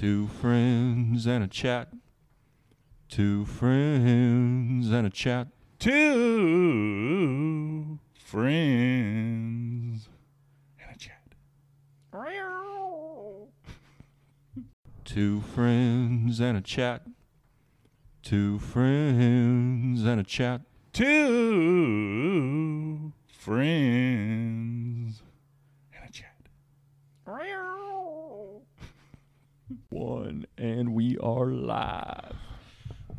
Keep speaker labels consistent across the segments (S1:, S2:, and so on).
S1: Two friends and a chat. Two friends and a chat.
S2: Two friends and a chat.
S1: Two friends and a chat. Two friends and a chat.
S2: Two friends and a chat.
S1: One, and we are live.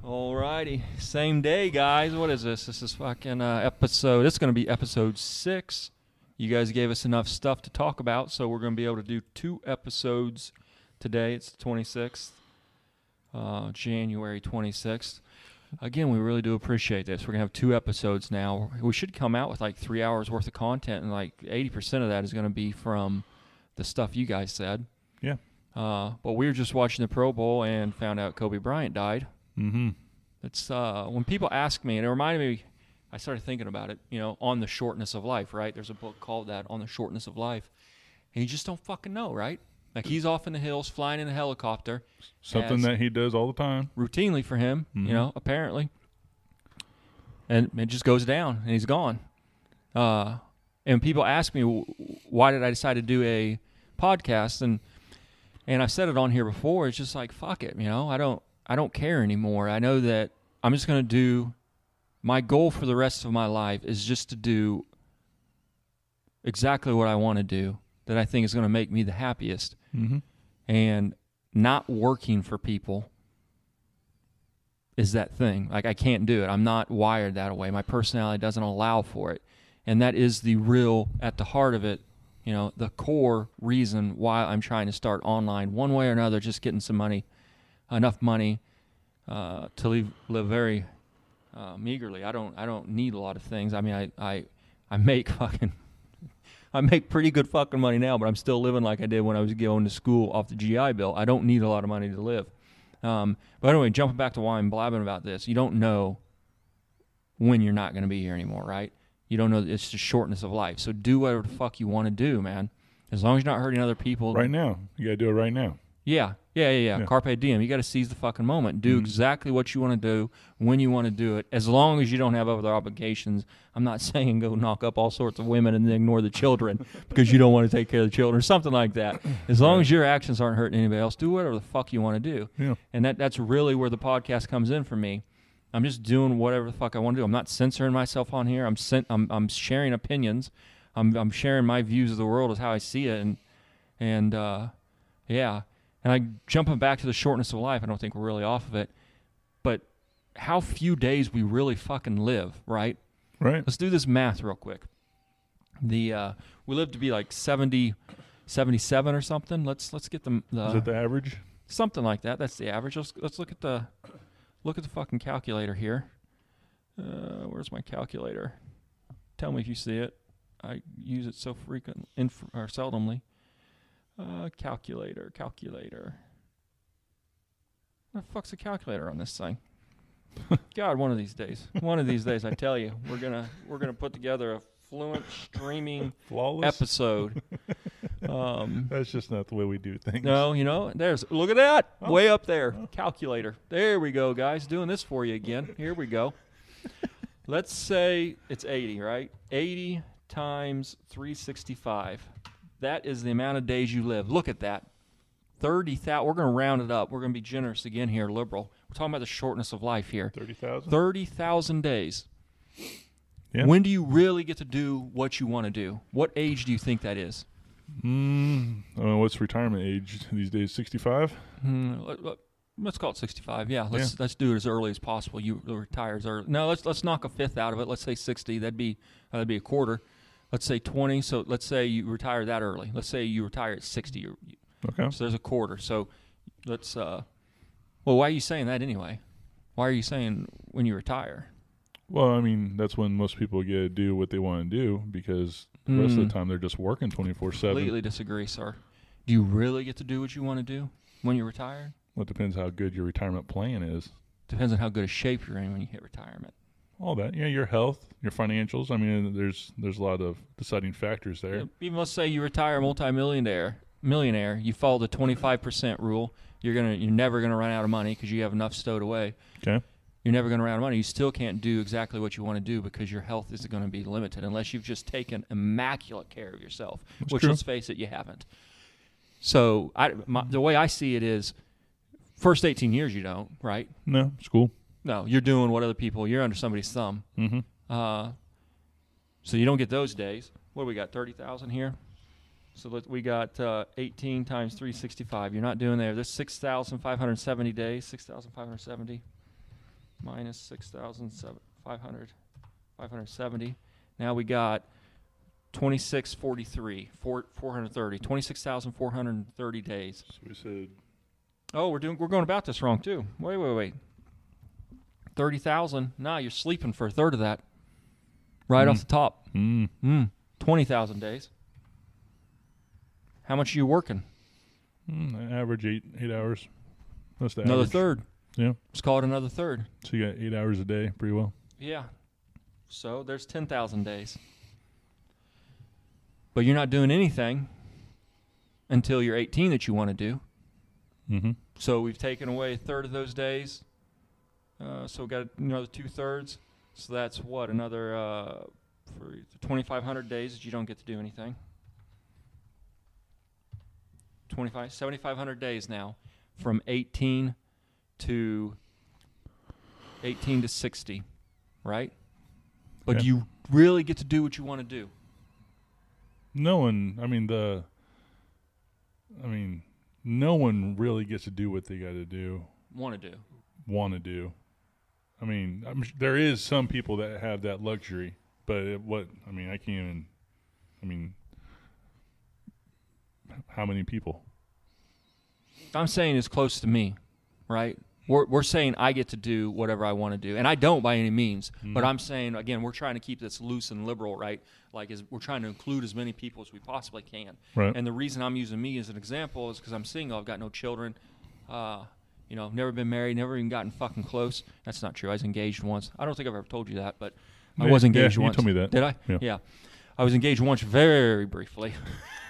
S1: Alrighty, same day, guys. What is this? This is fucking uh, episode. It's going to be episode six. You guys gave us enough stuff to talk about, so we're going to be able to do two episodes today. It's the 26th, uh, January 26th. Again, we really do appreciate this. We're going to have two episodes now. We should come out with like three hours worth of content, and like 80% of that is going to be from the stuff you guys said. Uh, but we were just watching the Pro Bowl and found out Kobe Bryant died.
S2: Mm-hmm.
S1: It's uh, when people ask me, and it reminded me. I started thinking about it. You know, on the shortness of life, right? There's a book called that, on the shortness of life, and you just don't fucking know, right? Like he's off in the hills, flying in a helicopter,
S2: Something that he does all the time.
S1: routinely for him.
S2: Mhm.
S1: You know, apparently, and it just goes down, and he's gone. Uh, and people ask me, why did I decide to do a podcast? And and I've said it on here before. It's just like fuck it, you know. I don't I don't care anymore. I know that I'm just gonna do. My goal for the rest of my life is just to do exactly what I want to do. That I think is going to make me the happiest
S2: Mm-hmm.
S1: and not working for people is that thing. Like I can't do it. I'm not wired that way. My personality doesn't allow for it. And that is the real at the heart of it, you know, the core reason why I'm trying to start online one way or another, just getting some money, enough money uh, to live live very uh, meagerly. I don't I don't need a lot of things. I mean I I, I make fucking I make pretty good fucking money now, but I'm still living like I did when I was going to school off the GI Bill. I don't need a lot of money to live. Um, but anyway, jumping back to why I'm blabbing about this, you don't know when you're not going to be here anymore, right? You don't know. It's the shortness of life. So do whatever the fuck you want to do, man. As long as you're not hurting other people.
S2: Right now. You got to do it right now.
S1: Yeah, yeah, yeah, yeah.
S2: Yeah.
S1: Carpe diem. You got to seize the fucking moment. Do
S2: Mhm.
S1: exactly what you want to do when you want to do it, as long as you don't have other obligations. I'm not saying go knock up all sorts of women and then ignore the children because you don't want to take care of the children or something like that. As long as your actions aren't hurting anybody else, do whatever the fuck you want to do.
S2: Yeah.
S1: And that that's really where the podcast comes in for me. I'm just doing whatever the fuck I want to do. I'm not censoring myself on here. I'm sen- I'm, I'm sharing opinions. I'm I'm sharing my views of the world as how I see it, and and uh, yeah. And I jumping back to the shortness of life. I don't think we're really off of it, but how few days we really fucking live, right?
S2: Right.
S1: Let's do this math real quick. The uh, we live to be like 70, 77 or something. Let's let's get the, the
S2: Is it the average?
S1: something like that. That's the average. Let's let's look at the look at the fucking calculator here. Uh, where's my calculator? Tell me if you see it. I use it so frequent, inf- or seldomly. Uh, calculator, calculator. What the fuck's a calculator on this thing? God, one of these days, one of these days, I tell you, we're gonna we're gonna put together a fluent streaming
S2: Flawless?
S1: episode. Um,
S2: That's just not the way we do things.
S1: no, you know, there's look at that
S2: Oh.
S1: way up there, calculator. There we go, guys, doing this for you again. Here we go. Let's say it's 80, right? 80 times 365. That is the amount of days you live. Look at that. 30,000. We're going to round it up. We're going to be generous again here, liberal. We're talking about the shortness of life here.
S2: 30,000?
S1: 30,000 days.
S2: Yeah.
S1: When do you really get to do what you want to do? What age do you think that is?
S2: Mm, uh, what's retirement age these days? 65?
S1: Hmm, let, let, us call it 65. Yeah, let's let's do it as early as possible. You retire as early. No, let's let's knock a fifth out of it. Let's say 60. That'd be uh, that'd be a quarter. Let's say 20. So let's say you retire that early. Let's say you retire at 60. You're-
S2: Okay.
S1: So there's a quarter. So let's. Uh, well, why are you saying that anyway? Why are you saying when you retire?
S2: Well, I mean, that's when most people get to do what they want to do because the rest of
S1: Mm.
S2: the time they're just working 24 7.
S1: Completely disagree, sir. Do you really get to do what you want to do when you're retired?
S2: Well, it depends how good your retirement plan is.
S1: Depends on how good a shape you're in when you hit retirement.
S2: All that. Yeah, your health, your financials. I mean, there's there's a lot of deciding factors there.
S1: Even let's say you retire a multimillionaire, millionaire, you follow the 25% rule. You're gonna you're never gonna run out of money because you have enough stowed away.
S2: Okay
S1: you're never going to run out of money. You still can't do exactly what you want to do because your health is going to be limited unless you've just taken immaculate care of yourself,
S2: That's
S1: which
S2: true.
S1: let's face it, you haven't. So I, my, the way I see it is, first 18 years you don't, right?
S2: No, school.
S1: No, you're doing what other people. You're under somebody's thumb.
S2: Mm-hmm.
S1: Uh, so you don't get those days. What we got? Thirty thousand here. So let, we got uh, 18 times 365. You're not doing there. There's 6,570 days. 6,570 minus six thousand five hundred five hundred seventy. Now we got twenty six forty three. Four four hundred thirty. Twenty six thousand four hundred thirty days.
S2: So we said
S1: Oh, we're doing we're going about this wrong too. Wait, wait, wait. Thirty thousand. Nah, you're sleeping for a third of that. Right
S2: Mm.
S1: off the top.
S2: mm,
S1: Mm. Twenty thousand days. How much are you working?
S2: mm, average eight eight hours. That's the
S1: another
S2: average.
S1: third.
S2: Yeah.
S1: Let's call it another third.
S2: So you got eight hours a day, pretty well.
S1: Yeah. So there's ten thousand days. But you're not doing anything until you're 18 that you want to do.
S2: Mm-hmm.
S1: So we've taken away a third of those days. Uh, so we've got another two thirds. So that's what another uh, for 2,500 days that you don't get to do anything. 25, 7,500 days now, from 18 to 18 to 60, right? But
S2: Okay.
S1: you really get to do what you want to do.
S2: No one. I mean the. I mean, no one really gets to do what they got to do,
S1: Want to do.
S2: want to do. I mean, there is some people that have that luxury, but it, what? I mean, I can't even. I mean, how many people?
S1: I'm saying as close to me, right? We're, we're saying I get to do whatever I want to do, and I don't by any means. But I'm saying again, we're trying to keep this loose and liberal, right? Like, is we're trying to include as many people as we possibly can.
S2: Right.
S1: And the reason I'm using me as an example is because I'm single. I've got no children. Uh, you know, never been married, never even gotten fucking close. That's not true. I was engaged once. I don't think I've ever told you that, but I was engaged
S2: yeah, you
S1: once.
S2: told me that.
S1: Did I?
S2: Yeah.
S1: I was engaged once, very briefly,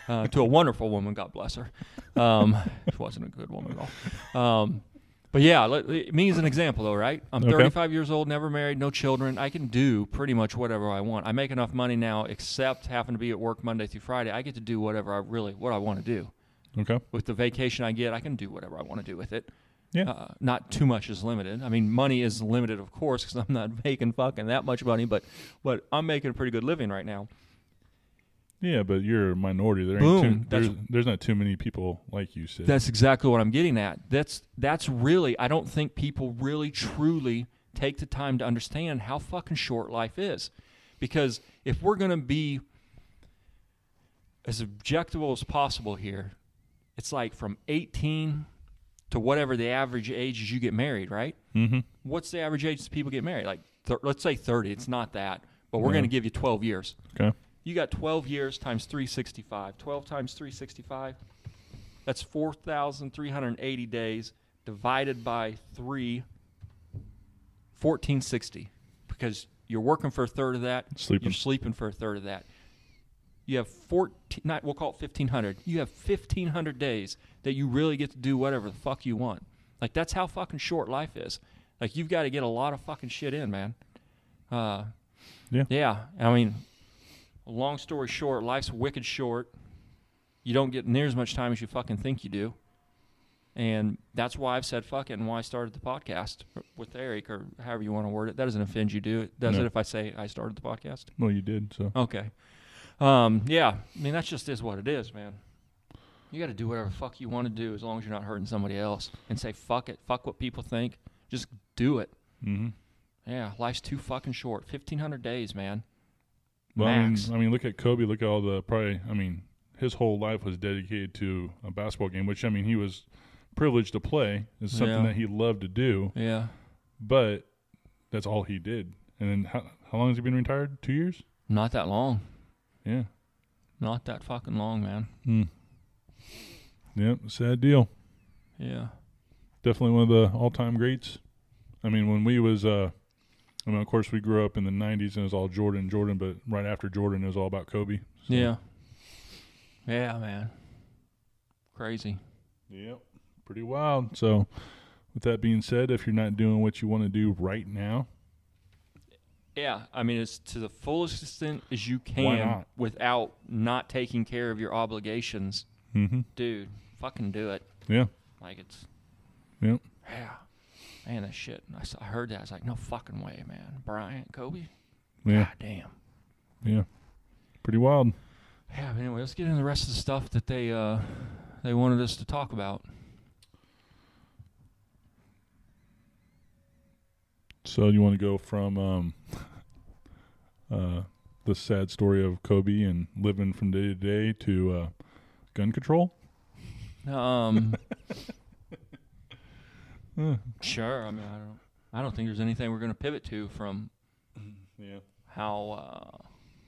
S1: uh, to a wonderful woman. God bless her. Um, she wasn't a good woman at all. Um, but yeah, let, me as an example, though, right? I'm
S2: Okay.
S1: 35 years old, never married, no children. I can do pretty much whatever I want. I make enough money now, except having to be at work Monday through Friday. I get to do whatever I really what I want to do.
S2: Okay.
S1: With the vacation I get, I can do whatever I want to do with it.
S2: Yeah.
S1: Uh, not too much is limited. I mean, money is limited, of course, because I'm not making fucking that much money. But, but I'm making a pretty good living right now.
S2: Yeah, but you're a minority. There ain't
S1: Boom.
S2: too, there's, there's not too many people like you said.
S1: That's exactly what I'm getting at. That's that's really I don't think people really truly take the time to understand how fucking short life is. Because if we're going to be as objective as possible here, it's like from 18 to whatever the average age is you get married, right?
S2: mm-hmm.
S1: What's the average age that people get married? Like th- let's say 30. It's not that, but we're
S2: Yeah.
S1: going to give you 12 years.
S2: Okay.
S1: You got 12 years times 365. 12 times 365, that's 4,380 days divided by 3, 1460. Because you're working for a third of that,
S2: Sleeping.
S1: you're sleeping for a third of that. You have 14, not, we'll call it 1,500. You have 1,500 days that you really get to do whatever the fuck you want. Like, that's how fucking short life is. Like, you've got to get a lot of fucking shit in, man. Uh,
S2: Yeah.
S1: Yeah. I mean, long story short, life's wicked short. You don't get near as much time as you fucking think you do. And that's why I've said fuck it and why I started the podcast with Eric or however you want to word it. That doesn't offend you, do it? Does
S2: No.
S1: it if I say I started the podcast?
S2: Well, you did. So
S1: Okay. Um, yeah. I mean, that's just is what it is, man. You got to do whatever the fuck you want to do as long as you're not hurting somebody else and say fuck it. Fuck what people think. Just do it.
S2: mm-hmm.
S1: Yeah. Life's too fucking short. 1,500 days, man.
S2: Well, I mean, I mean, look at Kobe. Look at all the probably. I mean, his whole life was dedicated to a basketball game, which I mean, he was privileged to play. It's something
S1: Yeah.
S2: that he loved to do,
S1: Yeah.
S2: but that's all he did. And then how, how long has he been retired? Two years.
S1: Not that long.
S2: Yeah.
S1: Not that fucking long, man.
S2: Hmm. Yep. Sad deal.
S1: Yeah.
S2: Definitely one of the all-time greats. I mean, when we was, uh, I mean, of course, we grew up in the '90s and it was all Jordan, Jordan. But right after Jordan, it was all about Kobe. So,
S1: Yeah. Yeah, man. crazy.
S2: Yep, pretty wild. So, with that being said, if you're not doing what you want to do right now,
S1: Yeah, I mean it's to the fullest extent as you can
S2: not?
S1: without not taking care of your obligations,
S2: mm-hmm.
S1: dude. Fucking do it.
S2: yeah,
S1: Like it's
S2: Yep.
S1: yeah, man. That shit. I, s- I heard that. I was like, no fucking way, man. Bryant, Kobe.
S2: yeah,
S1: God damn.
S2: yeah, pretty wild.
S1: Yeah. But anyway, let's get into the rest of the stuff that they uh they wanted us to talk about.
S2: So you want to go from um, uh, the sad story of Kobe and living from day to day to uh, gun control?
S1: Um.
S2: Uh,
S1: sure. I mean, I don't. I don't think there's anything we're gonna pivot to from
S2: yeah.
S1: how uh,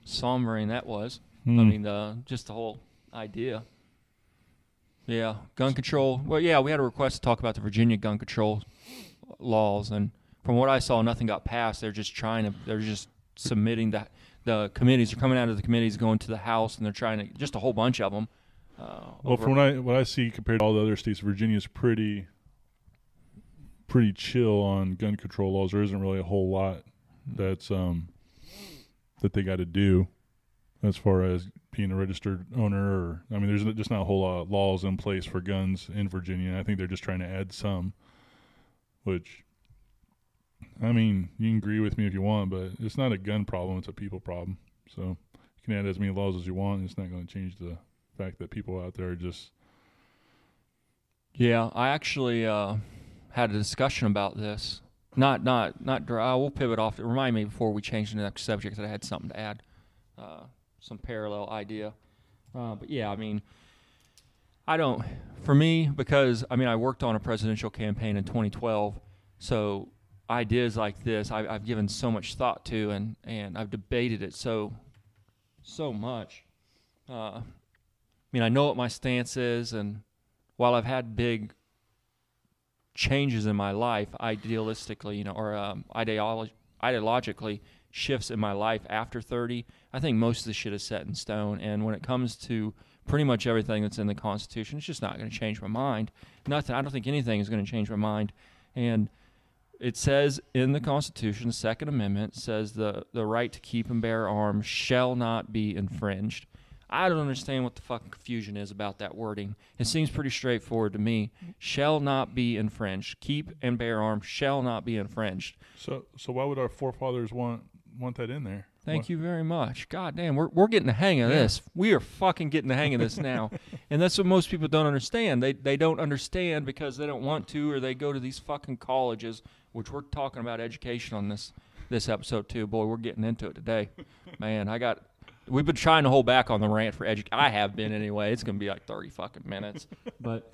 S1: sombering that was.
S2: Hmm.
S1: I mean, the just the whole idea. Yeah, gun control. Well, yeah, we had a request to talk about the Virginia gun control laws, and from what I saw, nothing got passed. They're just trying to. They're just submitting that. The committees are coming out of the committees, going to the House, and they're trying to just a whole bunch of them. Uh,
S2: Well, from what I what I see compared to all the other states, Virginia's pretty pretty chill on gun control laws. There isn't really a whole lot that's um that they got to do as far as being a registered owner. Or I mean, there's just not a whole lot of laws in place for guns in Virginia. I think they're just trying to add some, which. I mean, you can agree with me if you want, but it's not a gun problem; it's a people problem. So you can add as many laws as you want. It's not going to change the fact that people out there are just
S1: Yeah, I actually uh, had a discussion about this. Not, not, not. dry- We'll pivot off. Remind me before we change to the next subject that I had something to add, uh, some parallel idea. Uh, but yeah, I mean, I don't. For me, because I mean, I worked on a presidential campaign in 2012, so ideas like this, I, I've given so much thought to, and and I've debated it so, so much. Uh, I mean, I know what my stance is, and while I've had big changes in my life, idealistically, you know, or um, ideolo- ideologically shifts in my life after 30, I think most of the shit is set in stone. And when it comes to pretty much everything that's in the Constitution, it's just not going to change my mind. Nothing. I don't think anything is going to change my mind. And it says in the Constitution, the Second Amendment says the the right to keep and bear arms shall not be infringed. I don't understand what the fucking confusion is about that wording. It seems pretty straightforward to me. Shall not be infringed. Keep and bear arms shall not be infringed.
S2: so. So why would our forefathers want want that in there?
S1: Thank you very much. God damn, we're, we're getting the hang of
S2: Yeah.
S1: this. We are fucking getting the hang of this now. and that's what most people don't understand. They they don't understand because they don't want to or they go to these fucking colleges, which we're talking about education on this this episode too. Boy, we're getting into it today. Man, I got we've been trying to hold back on the rant for edu I have been anyway. It's going to be like 30 fucking minutes. But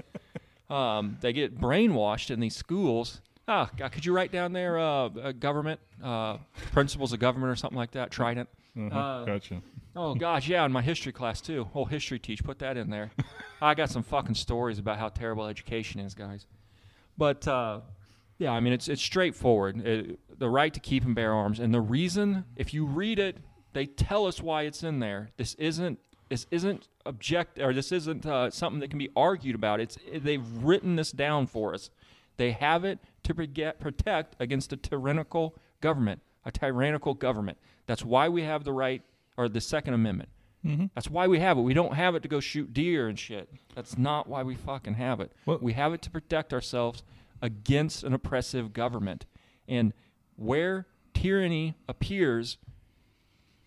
S1: um, they get brainwashed in these schools. Ah, God, could you write down there uh, uh, government uh, principles of government or something like that? Trident.
S2: Uh-huh.
S1: Uh,
S2: gotcha.
S1: Oh gosh, yeah, in my history class too. Whole history teach, put that in there. I got some fucking stories about how terrible education is, guys. But uh, yeah, I mean it's it's straightforward. It, the right to keep and bear arms, and the reason, if you read it, they tell us why it's in there. This isn't this isn't object or this isn't uh, something that can be argued about. It's they've written this down for us. They have it to prege- protect against a tyrannical government, a tyrannical government. That's why we have the right or the Second Amendment.
S2: Mm-hmm.
S1: That's why we have it. We don't have it to go shoot deer and shit. That's not why we fucking have it.
S2: Well-
S1: we have it to protect ourselves against an oppressive government. And where tyranny appears,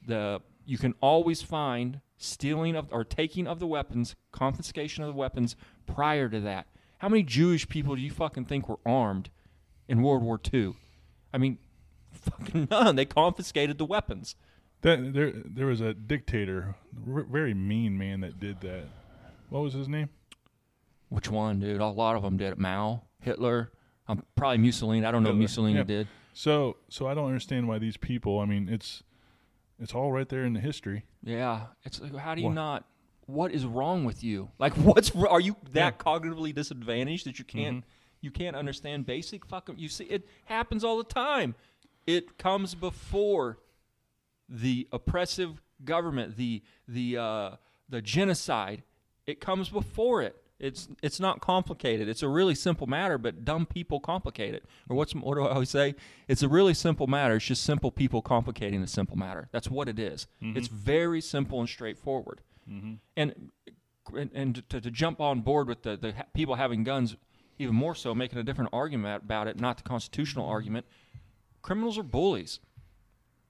S1: the you can always find stealing of or taking of the weapons, confiscation of the weapons prior to that. How many Jewish people do you fucking think were armed in World War II? I mean, fucking none. They confiscated the weapons.
S2: That there there was a dictator, r- very mean man that did that. What was his name?
S1: Which one, dude? A lot of them did. It. Mao, Hitler, I'm um, probably Mussolini. I don't know what
S2: Hitler,
S1: Mussolini
S2: yeah.
S1: did.
S2: So so I don't understand why these people. I mean, it's it's all right there in the history.
S1: Yeah, it's like, how do you
S2: Wha-
S1: not? What is wrong with you? Like, what's are you that
S2: Yeah.
S1: cognitively disadvantaged that you can't
S2: Mhm.
S1: you can't understand basic fucking? You see, it happens all the time. It comes before the oppressive government, the the uh, the genocide. It comes before it. It's it's not complicated. It's a really simple matter, but dumb people complicate it. Or what's what do I always say? It's a really simple matter. It's just simple people complicating a simple matter. That's what it is. Mm-hmm. It's very simple and straightforward. Mm-hmm. And and, and to, to jump on board with the, the ha- people having guns, even more so, making a different argument about it, not the constitutional mm-hmm. argument. Criminals are bullies.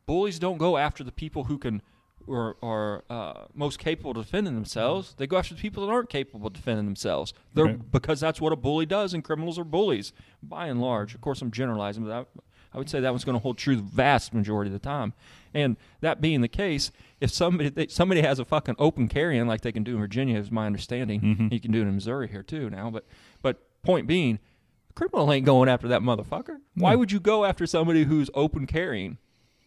S1: Bullies don't go after the people who can or are uh, most capable of defending themselves. They go after the people that aren't capable of defending themselves. They're
S2: Right.
S1: because that's what a bully does, and criminals are bullies by and large. Of course, I'm generalizing, but I, I would say that one's going to hold true the vast majority of the time. And that being the case, if somebody they, somebody has a fucking open carrying like they can do in Virginia, is my understanding.
S2: Mhm.
S1: You can do it in Missouri here too now. But but point being, criminal ain't going after that motherfucker. Why would you go after somebody who's open carrying?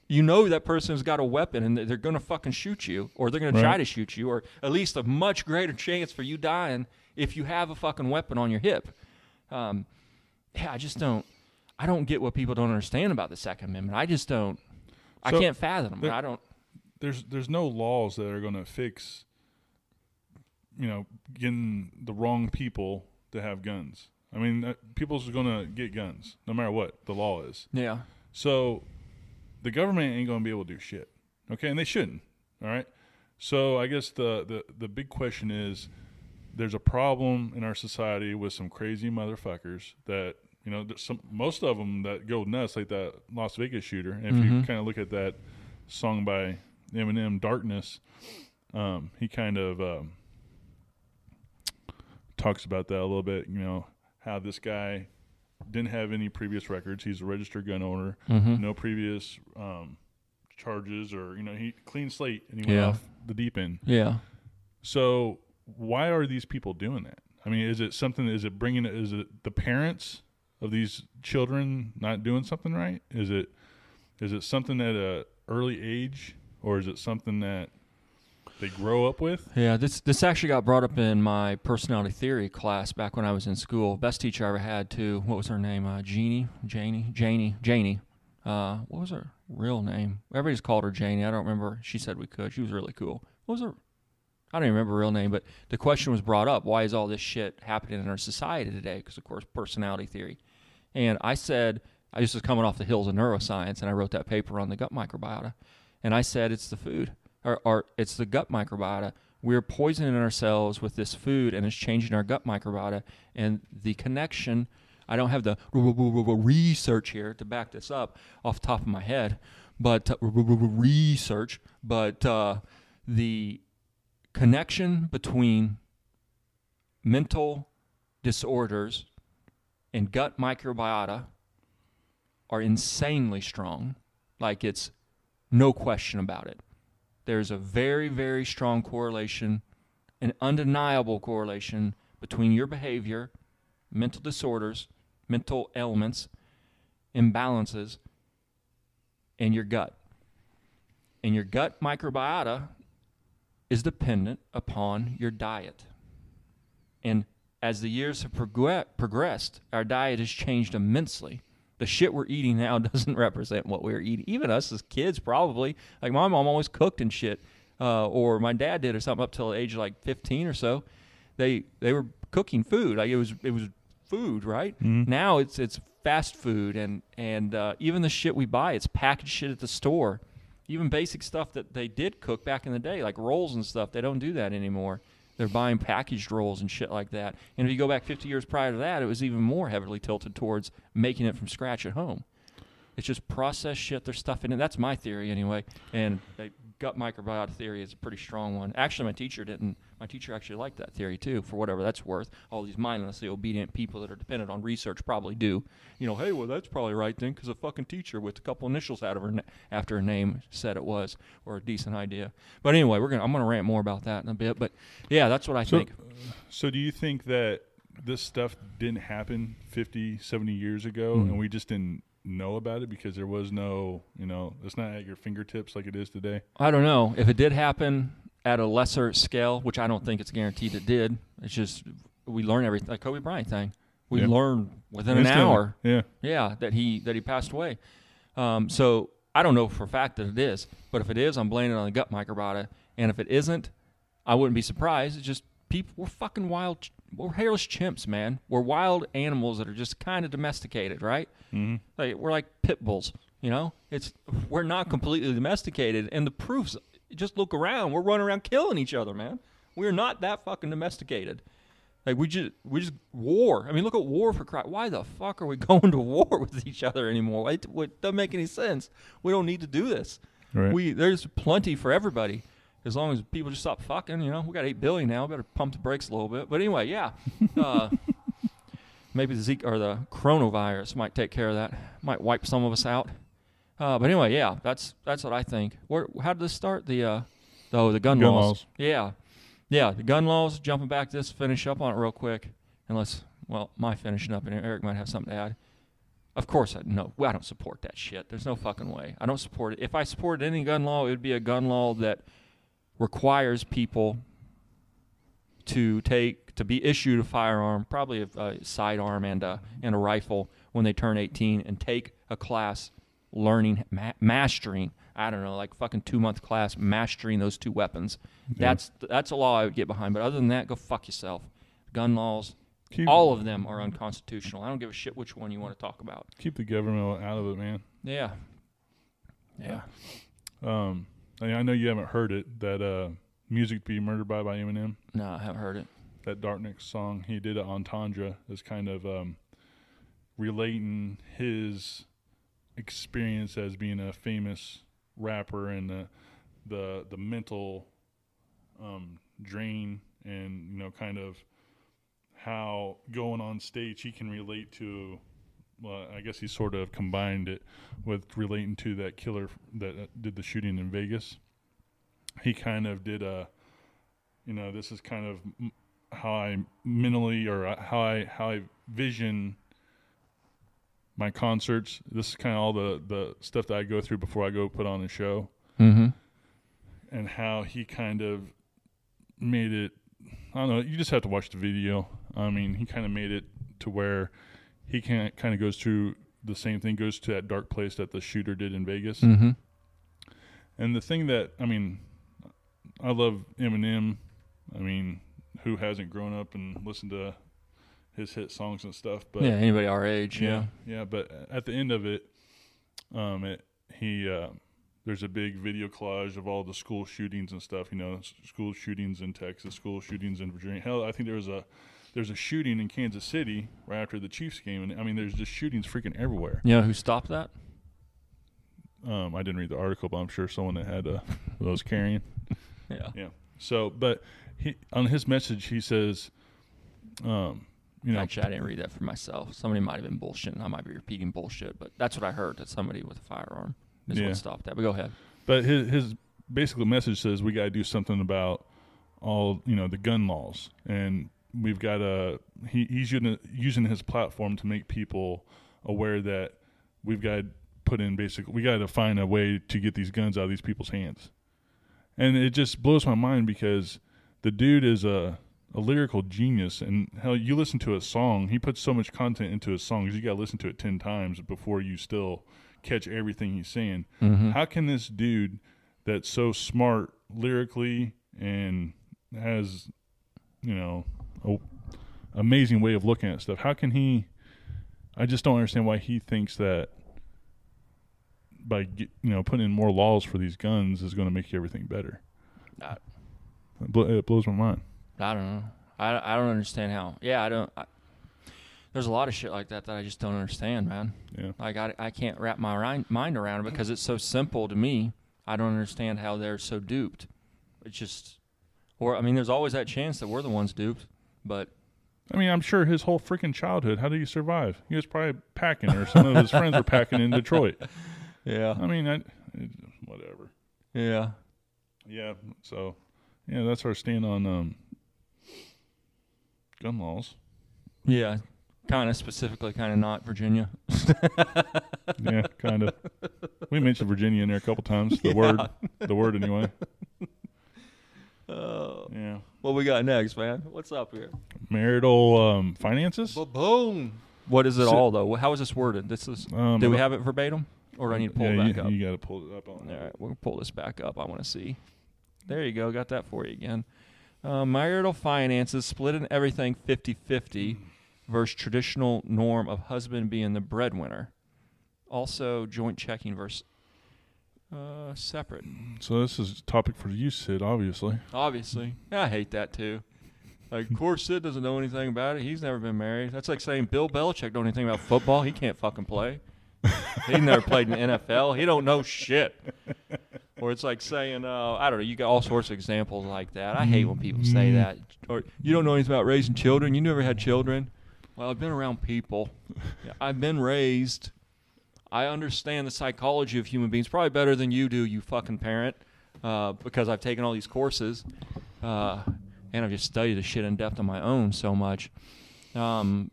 S1: You know that person's got a weapon and they're going to fucking shoot you, or they're going to try to shoot you, or at least a much greater chance for you dying if you have a fucking weapon on your hip. Um, yeah, I just don't. I don't get what people don't understand about the Second Amendment. I just don't. I can't fathom.
S2: there-
S1: I don't.
S2: there's there's no laws that are going to fix you know getting the wrong people to have guns i mean uh, people's going to get guns no matter what the law is
S1: Yeah.
S2: so the government ain't going to be able to do shit. Okay? And they shouldn't. All right? So i guess the the, the big question is there's a problem in our society with some crazy motherfuckers that you know some most of them that go nuts like that las vegas shooter. And if you
S1: Mhm.
S2: kind of look at that song by eminem darkness um, he kind of um, talks about that a little bit you know how this guy didn't have any previous records he's a registered gun owner
S1: Mm-hmm.
S2: no previous um, charges or you know he clean slate and he went
S1: Yeah.
S2: off the deep end
S1: Yeah.
S2: so why are these people doing that? I mean, is it something? Is it bringing? Is it the parents of these children not doing something right? Is it is it something at a early age, or is it something that they grow up with?
S1: Yeah, this this actually got brought up in my personality theory class back when I was in school. Best teacher I ever had too. What was her name? Uh, Jeannie, Janie, Janie, Janie. Uh, what was her real name? Everybody's called her Janie. I don't remember. She said we could. She was really cool. What was her? I don't even remember her real name, but the question was brought up: Why is all this shit happening in our society today? Because of course, personality theory. And I said, I just was coming off the hills of neuroscience, and I wrote that paper on the gut microbiota. And I said, it's the food, or, or it's the gut microbiota. We're poisoning ourselves with this food, and it's changing our gut microbiota. And the connection, I don't have the research here to back this up off the top of my head, but uh, research, but uh, the connection between mental disorders and gut microbiota are insanely strong. Like it's no question about it. There's a very, very strong correlation, an undeniable correlation between your behavior, mental disorders, mental ailments, imbalances, and your gut. And your gut microbiota is dependent upon your diet. And as the years have progre- progressed, our diet has changed immensely. The shit we're eating now doesn't represent what we were eating. Even us as kids, probably. Like my mom always cooked and shit, uh, or my dad did or something up till the age of like 15 or so. They they were cooking food. Like it was it was food, right?
S2: Mhm.
S1: Now it's it's fast food and and uh, even the shit we buy, it's packaged shit at the store. Even basic stuff that they did cook back in the day, like rolls and stuff, they don't do that anymore. They're buying packaged rolls and shit like that. And if you go back 50 years prior to that, it was even more heavily tilted towards making it from scratch at home. It's just processed shit they're stuffing in. That's my theory anyway. And gut microbiota theory is a pretty strong one. Actually, my teacher didn't. My teacher actually liked that theory too, for whatever that's worth. All these mindlessly obedient people that are dependent on research probably do. You know, hey, well, that's probably right then, because a fucking teacher with a couple initials out of her na- after her name said it was, or a decent idea. But anyway, we're gonna. I'm gonna rant more about that in a bit. But yeah, that's what I
S2: So,
S1: think.
S2: so do you think that this stuff didn't happen 50, 70 years ago,
S1: Mm.
S2: and we just didn't know about it because there was no, you know, it's not at your fingertips like it is today?
S1: I don't know if it did happen at a lesser scale, which I don't think it's guaranteed it did. It's just we learn everything. Like Kobe Bryant thing, we learned within an hour.
S2: Yeah.
S1: Yeah, that he that he passed away. Um, so I don't know for a fact that it is, but if it is, I'm blaming it on the gut microbiota. And if it isn't, I wouldn't be surprised. It's just people we're fucking wild, we're hairless chimps, man. We're wild animals that are just kind of domesticated, right?
S2: hmm
S1: Like we're like pit bulls, you know. It's we're not completely domesticated, and the proofs. Just look around. We're running around killing each other, man. We're not that fucking domesticated. Like we just we just war. I mean, look at war for Christ. Why the fuck are we going to war with each other anymore? It, it doesn't make any sense. We don't need to do this.
S2: Right.
S1: We there's plenty for everybody. As long as people just stop fucking, you know, we got eight billion now. Better pump the brakes a little bit. But anyway, yeah. Uh, maybe the Zika or the coronavirus might take care of that. Might wipe some of us out. Uh, but anyway, yeah, that's that's what I think. Where how did this start? The uh, oh, the gun,
S2: Gun
S1: laws.
S2: laws.
S1: Yeah, yeah, the gun laws. Jumping back to this, finish up on it real quick. Unless, well, my finishing up, and Eric might have something to add. Of course, I no. I don't support that shit. There's no fucking way. I don't support it. If I supported any gun law, it would be a gun law that requires people to take to be issued a firearm, probably a, a sidearm and a and a rifle when they turn 18, and take a class learning ma- mastering. I don't know, like fucking two month class mastering those two weapons.
S2: Yeah.
S1: That's that's a law I would get behind. But other than that, go fuck yourself. Gun laws,
S2: keep,
S1: all of them are unconstitutional. I don't give a shit which one you want to talk about.
S2: keep the government out of it, man.
S1: Yeah. Yeah.
S2: Um, I, I know you haven't heard it. That uh, music to be murdered by by Eminem.
S1: No, I haven't heard it.
S2: That Darkness song he did on Entendre is kind of um, relating his experience as being a famous rapper and the the, the mental um, drain and you know kind of how going on stage he can relate to well I guess he sort of combined it with relating to that killer that uh, did the shooting in Vegas. He kind of did a you know this is kind of how I mentally or uh, how I how I vision my concerts. This is kind of all the the stuff that I go through before I go put on a show,
S1: Mm-hmm.
S2: and how he kind of made it. I don't know. You just have to watch the video. I mean, he kind of made it to where he can kind of goes through the same thing, goes to that dark place that the shooter did in Vegas.
S1: Mm-hmm.
S2: And the thing that I mean, I love Eminem. I mean, who hasn't grown up and listened to his hit songs and stuff? But
S1: yeah, anybody our age.
S2: yeah, yeah. But at the end of it, um, it he uh, there's a big video collage of all the school shootings and stuff. You know, school shootings in Texas, school shootings in Virginia. Hell, I think there was a there's a shooting in Kansas City right after the Chiefs game, and I mean, there's just shootings freaking everywhere.
S1: You know who stopped that?
S2: Um, I didn't read the article, but I'm sure someone that had uh, was carrying.
S1: Yeah.
S2: Yeah. So, but he on his message he says, um, you know,
S1: Actually, I didn't read that for myself. Somebody might have been bullshitting. I might be repeating bullshit, but that's what I heard. That somebody with a firearm is
S2: Yeah.
S1: what stopped that. But go ahead.
S2: but his his basically message says we got to do something about all you know the gun laws, and we've got to he, he's using using his platform to make people aware that we've got to put in basically we got to find a way to get these guns out of these people's hands, and it just blows my mind because the dude is a a lyrical genius and hell you listen to a song he puts so much content into his songs you got to listen to it 10 times before you still catch everything he's saying.
S1: Mm-hmm.
S2: how can this dude that's so smart lyrically and has you know a amazing way of looking at stuff how can he i just don't understand why he thinks that by you know putting in more laws for these guns is going to make everything better.
S1: I-
S2: it blows my mind
S1: I don't know. I, I don't understand how. Yeah, I don't. I, there's a lot of shit like that that I just don't understand, man.
S2: yeah
S1: Like I, I can't wrap my ri- mind around it because it's so simple to me. I don't understand how they're so duped. It's just, or I mean, there's always that chance that we're the ones duped, but
S2: I mean, I'm sure his whole freaking childhood. How did he survive? He was probably packing, or some of his friends were packing in Detroit.
S1: yeah,
S2: I mean, I, whatever.
S1: yeah,
S2: Yeah. So, yeah, that's our stand on um, gun laws.
S1: yeah. Kind of specifically, kind of not Virginia.
S2: Yeah, kind of. We mentioned Virginia in there a couple times. The word, the word anyway.
S1: Oh,
S2: Yeah.
S1: what we got next, man? What's up here?
S2: Marital um, finances.
S1: boom. What is it
S2: So-
S1: all though? How is this worded? This is.
S2: Um,
S1: Do we have it verbatim, or do I need to pull
S2: yeah,
S1: it back
S2: you,
S1: up?
S2: You got to pull it up on.
S1: All right, we'll pull this back up. I want to see. There you go. Got that for you again. Uh, marital finances split in everything 50-50 versus traditional norm of husband being the breadwinner. Also, joint checking versus uh, separate.
S2: So this is a topic for you, Sid. Obviously.
S1: Obviously, I hate that too. Like, of course, Sid doesn't know anything about it. He's never been married. That's like saying Bill Belichick don't know anything about football. He can't fucking play. He never played in the NFL. He don't know shit. Or it's like saying, uh, I don't know. You got all sorts of examples like that. I hate when people say
S2: Mhm.
S1: that. Or you don't know anything about raising children. You never had children. Well, I've been around people. Yeah, I've been raised. I understand the psychology of human beings probably better than you do, you fucking parent, uh, because I've taken all these courses, uh, and I've just studied the shit in depth on my own so much. Um,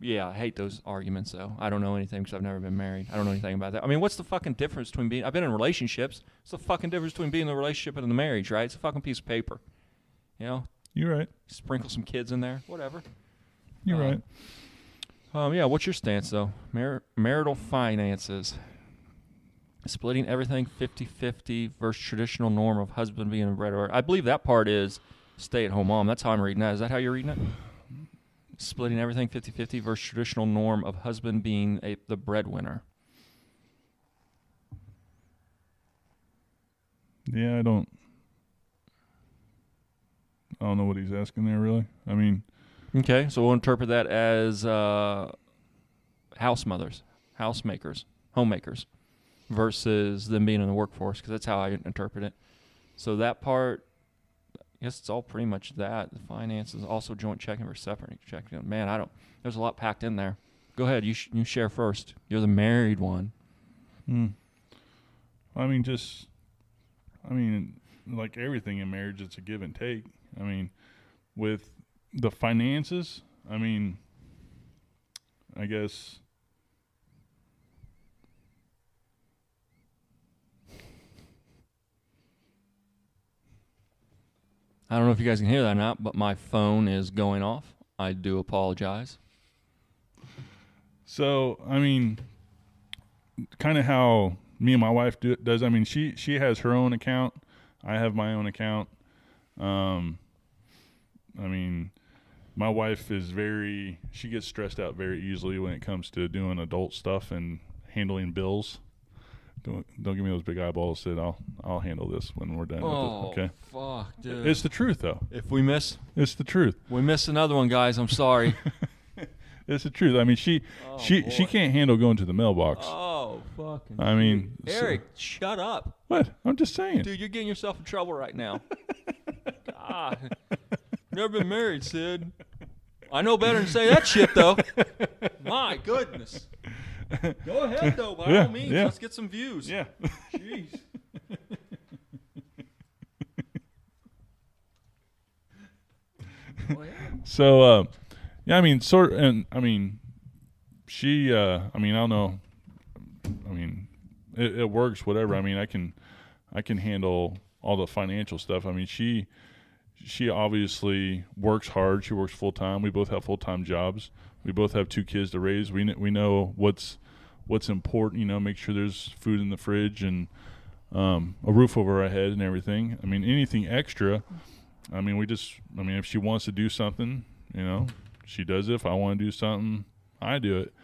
S1: yeah, I hate those arguments though. I don't know anything because I've never been married. I don't know anything about that. I mean, what's the fucking difference between being? I've been in relationships. What's the fucking difference between being in the relationship and in the marriage? Right? It's a fucking piece of paper. You know,
S2: You're right.
S1: sprinkle some kids in there, whatever.
S2: You're
S1: Uh,
S2: right.
S1: Um, yeah, what's your stance though? Mar- marital finances. Splitting everything 50-50 versus traditional norm of husband being a breadwinner. I believe that part is stay-at-home mom. That's how I'm reading that. Is that how you're reading it? Splitting everything 50-50 versus traditional norm of husband being a the breadwinner.
S2: Yeah, I don't. I don't know what he's asking there. Really. I mean,
S1: Okay, so we'll interpret that as uh, house mothers, housemakers, homemakers, versus them being in the workforce, because that's how I interpret it. So that part, guess it's all pretty much that. The finances, also joint checking versus separate checking. Man, I don't. There's a lot packed in there. Go ahead, you sh- you share first. You're the married one.
S2: Hmm. I mean, just, I mean, like everything in marriage, it's a give and take. I mean, with the finances, I mean, I guess.
S1: I don't know if you guys can hear that or not, but my phone is going off. I do apologize.
S2: So, I mean, kind of how me and my wife do, does. I mean, she she has her own account. I have my own account. Um, I mean, my wife is very. She gets stressed out very easily when it comes to doing adult stuff and handling bills. Don't don't give me those big eyeballs. Sid. I'll I'll handle this when we're done
S1: Oh,
S2: with it. Oh, okay.
S1: fuck, dude.
S2: It's the truth, though.
S1: if we miss,
S2: It's the truth.
S1: we miss another one, guys. I'm sorry.
S2: It's the truth. I mean, she
S1: Oh,
S2: she she can't handle going to the mailbox.
S1: Oh, fucking.
S2: I mean, so-
S1: Eric, shut up.
S2: what? I'm just saying.
S1: Dude, you're getting yourself in trouble right now. God. Never been married, Sid. I know better than say that shit, though. My goodness. Go ahead, though, by
S2: Yeah,
S1: all means.
S2: yeah.
S1: Let's get some views.
S2: Yeah.
S1: Jeez. Well, yeah.
S2: So, uh, yeah, I mean, sort, and I mean, she, uh, I mean, I don't know. I mean, it, it works, whatever. I mean, I can, I can handle all the financial stuff. I mean, she, she obviously works hard. She works full time. We both have full time jobs. We both have two kids to raise. We we know what's what's important. You know, make sure there's food in the fridge and um, a roof over our head and everything. I mean, anything extra. I mean, we just. I mean, if she wants to do something, you know, she does it. If I want to do something, I do it.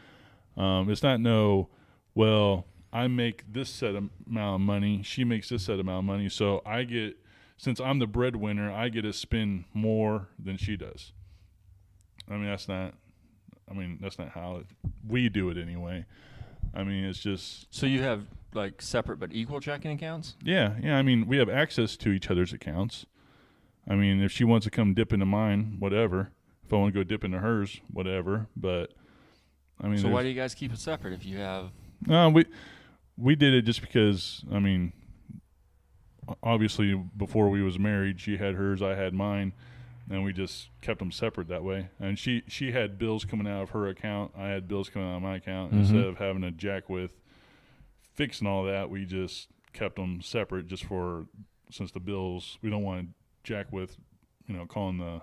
S2: Um, it's not no. Well, I make this set amount of money. She makes this set amount of money. So I get, since I'm the breadwinner, I get to spend more than she does. I mean, that's not. I mean, that's not how it, we do it anyway. I mean, it's just
S1: So you have like separate but equal checking accounts?
S2: yeah, yeah. I mean, we have access to each other's accounts. I mean, if she wants to come dip into mine, whatever. If I want to go dip into hers, whatever. But I mean,
S1: so why do you guys keep it separate if you have
S2: no, we we did it just because. I mean, obviously, before we was married, she had hers, I had mine, and we just kept them separate that way. And she she had bills coming out of her account, I had bills coming out of my account.
S1: Mhm.
S2: Instead of having to jack with fixing all that, we just kept them separate, just for since the bills we don't want to jack with, you know, calling the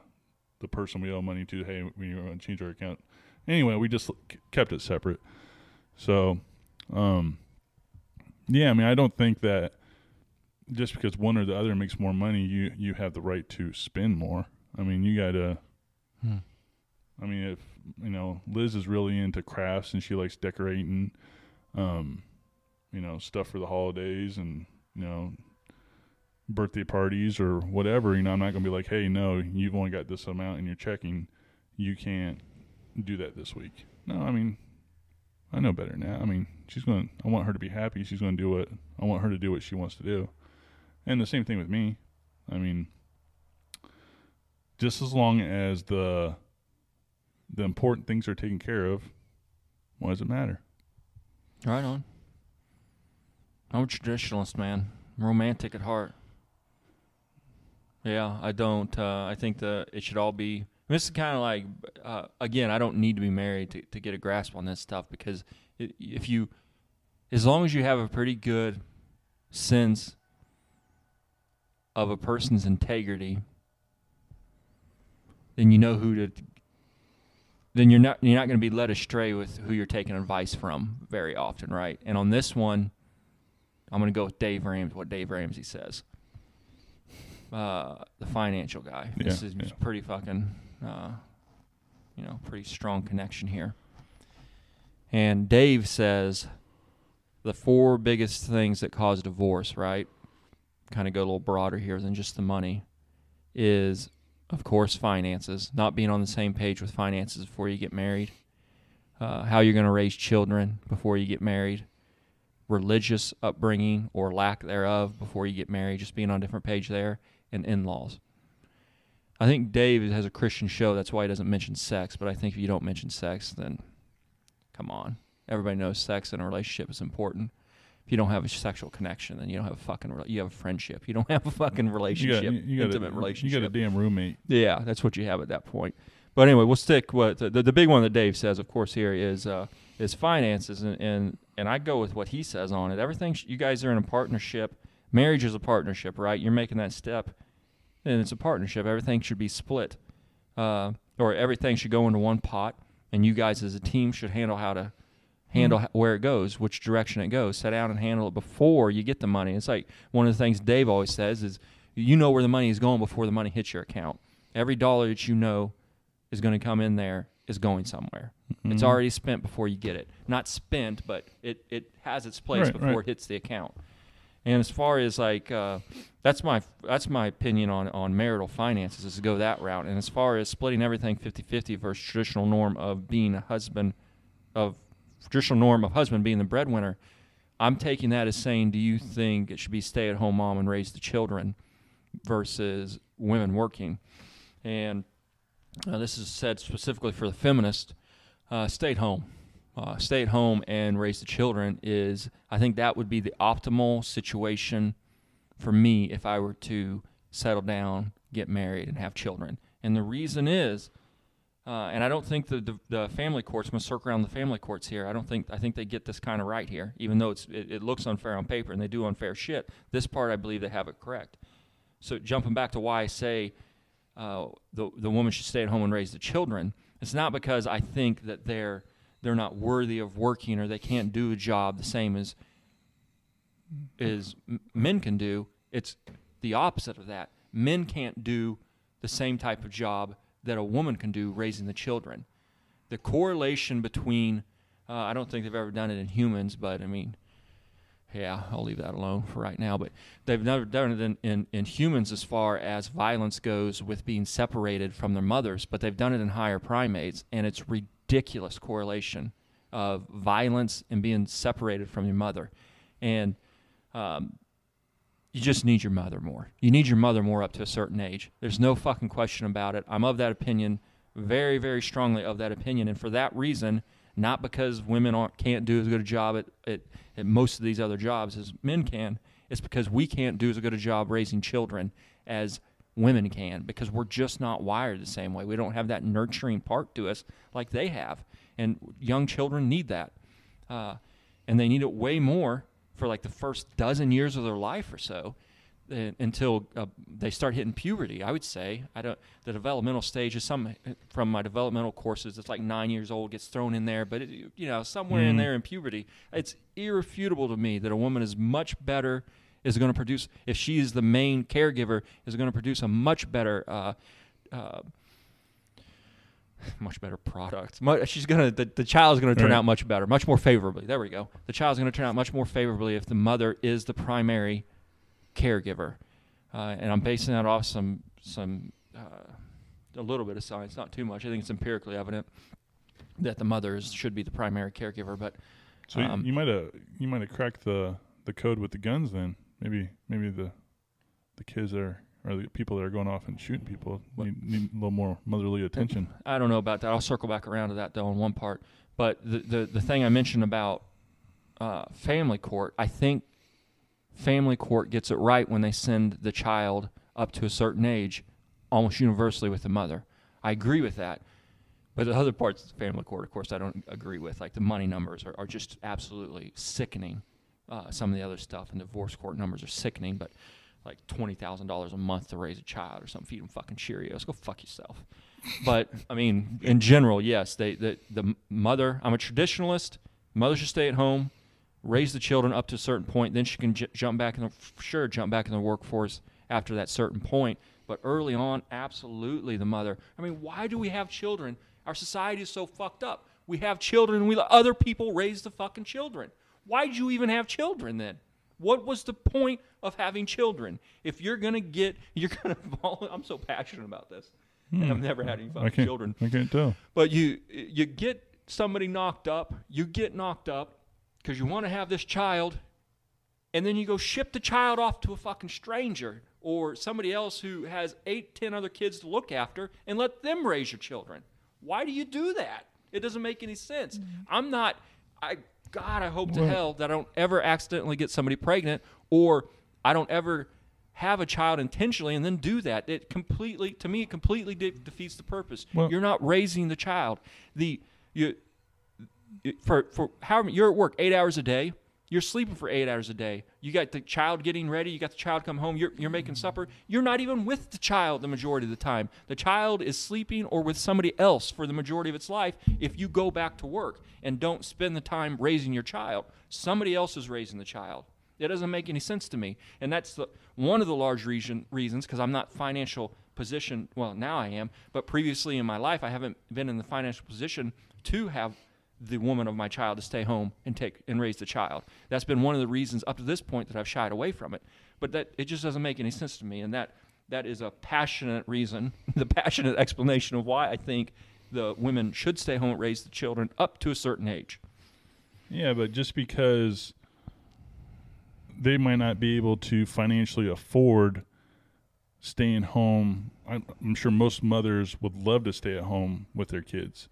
S2: the person we owe money to, hey, we want to change our account. Anyway, we just kept it separate. So, um, yeah, I mean, I don't think that just because one or the other makes more money, you you have the right to spend more. I mean, you gotta.
S1: Hmm.
S2: I mean, if you know Liz is really into crafts and she likes decorating, um, you know, stuff for the holidays and you know birthday parties or whatever. You know, I'm not gonna be like, hey, no, you've only got this amount in your checking, you can't do that this week. No, I mean, I know better now. I mean, she's going. to I want her to be happy. She's going to do what I want her to do. What she wants to do, and the same thing with me. I mean, just as long as the the important things are taken care of, why does it matter?
S1: Right on. I'm a traditionalist, man. romantic at heart. Yeah, I don't. Uh, I think the it should all be. This is kind of like, uh, again, I don't need to be married to, to get a grasp on this stuff because if you, as long as you have a pretty good sense of a person's integrity, then you know who to. Then you're not you're not going to be led astray with who you're taking advice from very often, right? And on this one, I'm going to go with Dave Ramsey. What Dave Ramsey says, uh, the financial guy. This is
S2: yeah.
S1: pretty fucking, uh, you know, pretty strong connection here. And Dave says the four biggest things that cause divorce, right? Kind of go a little broader here than just the money, is of course finances, not being on the same page with finances before you get married, uh, how you're going to raise children before you get married, religious upbringing or lack thereof before you get married, just being on a different page there, and in laws. I think Dave has a Christian show, that's why he doesn't mention sex, but I think if you don't mention sex, then come on. Everybody knows sex in a relationship is important. If you don't have a sexual connection, then you don't have a fucking re- you have a friendship. You don't have a fucking
S2: You got,
S1: relationship,
S2: you got
S1: intimate
S2: a,
S1: relationship.
S2: You got a damn roommate.
S1: Yeah, that's what you have at that point. But anyway, we'll stick with the, the, the big one that Dave says, of course, here is uh, is finances, and, and and I go with what he says on it. Everything sh- you guys are in a partnership. Marriage is a partnership, right? You're making that step, and it's a partnership. Everything should be split, uh, or everything should go into one pot, and you guys as a team should handle how to handle h where it goes, which direction it goes. Sit down and handle it before you get the money. It's like one of the things Dave always says is you know where the money is going before the money hits your account. Every dollar that you know is going to come in there is going somewhere. It's
S2: Mhm.
S1: already spent before you get it. Not spent, but it, it has its place
S2: Right,
S1: before
S2: right.
S1: it hits the account. And as far as like uh, that's my that's my opinion on, on marital finances is to go that route. And as far as splitting everything 50-50 versus traditional norm of being a husband of traditional norm of husband being the breadwinner, I'm taking that as saying, do you think it should be stay at home mom and raise the children versus women working? And uh, this is said specifically for the feminist. Uh, stay at home. Uh, stay at home and raise the children is, I think that would be the optimal situation for me if I were to settle down, get married, and have children. And the reason is, uh, and I don't think the, the the family courts. I'm circle around the family courts here. I don't think I think they get this kind of right here, even though it's it, it looks unfair on paper and they do unfair shit. This part I believe they have it correct. So jumping back to why I say uh, the the woman should stay at home and raise the children, it's not because I think that they're they're not worthy of working or they can't do a job the same as as men can do. It's the opposite of that. Men can't do the same type of job that a woman can do raising the children. The correlation between uh, I don't think they've ever done it in humans, but I mean, yeah, I'll leave that alone for right now. But they've never done it in, in, in humans as far as violence goes with being separated from their mothers, but they've done it in higher primates, and it's ridiculous correlation of violence and being separated from your mother. And um, you just need your mother more. You need your mother more up to a certain age. There's no fucking question about it. I'm of that opinion, very, very strongly of that opinion. And for that reason, not because women aren't, can't do as good a job at, at, at most of these other jobs as men can, it's because we can't do as good a job raising children as women can because we're just not wired the same way. We don't have that nurturing part to us like they have. And young children need that. Uh, and they need it way more for like the first dozen years of their life or so uh, until uh, they start hitting puberty. I would say I don't. The developmental stage is some from my developmental courses. It's like nine years old gets thrown in there, but it, you know somewhere in
S2: Mhm.
S1: there in puberty, it's irrefutable to me that a woman is much better is going to produce if she is the main caregiver is going to produce a much better uh, uh, much better product. Mu- She's gonna the, the child's gonna turn
S2: Right.
S1: out much better, much more favorably. There we go. The child's gonna turn out much more favorably if the mother is the primary caregiver. Uh, and I'm basing that off some some uh, a little bit of science, not too much. I think it's empirically evident that the mother is, should be the primary caregiver. But
S2: So you-
S1: Um,
S2: you might have you might have cracked the the code with the guns then. Maybe maybe the the kids are or the people that are going off and shooting people need, need a little more motherly attention.
S1: I don't know about that. I'll circle back around to that though in one part. But the the, the thing I mentioned about uh, family court, I think family court gets it right when they send the child up to a certain age, almost universally with the mother. I agree with that. But the other parts of family court, of course, I don't agree with. Like the money numbers are, are just absolutely sickening. Uh, some of the other stuff and divorce court numbers are sickening, but like twenty thousand dollars a month to raise a child or something, feed them fucking Cheerios. Go fuck yourself. But I mean, in general, yes, they the the mother. I'm a traditionalist. Mother should stay at home, raise the children up to a certain point. Then she can j- jump back in the sure jump back in the workforce after that certain point. But early on, absolutely the mother. I mean, why do we have children? Our society is so fucked up. We have children. And we let other people raise the fucking children. Why'd you even have children then? What was the point of having children? If you're gonna get, you're gonna. I'm so passionate about this, and I've hmm. never had any fucking
S2: can't
S1: children.
S2: I can't tell.
S1: But you you get somebody knocked up, you get knocked up because you want to have this child, and then you go ship the child off to a fucking stranger or somebody else who has eight, ten other kids to look after, and let them raise your children. Why do you do that? It doesn't make any sense. Mm-hmm. I'm not. I God, I hope to hell that I don't ever accidentally get somebody pregnant, or I don't ever have a child intentionally and then do that. It completely, to me, it completely de- defeats the purpose.
S2: Well-
S1: you're not raising the child. The you for for however you're at work eight hours a day. You're sleeping for eight hours a day. You got the child getting ready. You got the child come home. You're, you're making supper. You're not even with the child the majority of the time. The child is sleeping or with somebody else for the majority of its life if you go back to work and don't spend the time raising your child. Somebody else is raising the child. It doesn't make any sense to me. And that's the, one of the large reason, reasons because I'm not financial position. Well, now I am, but previously in my life, I haven't been in the financial position to have the woman of my child to stay home and take and raise the child. That's been one of the reasons up to this point that I've shied away from it. But that it just doesn't make any sense to me, and that that is a passionate reason, the passionate explanation of why I think the women should stay home and raise the children up to a certain age.
S2: Yeah, but just because they might not be able to financially afford staying home, I'm, sure most mothers would love to stay at home with their kids,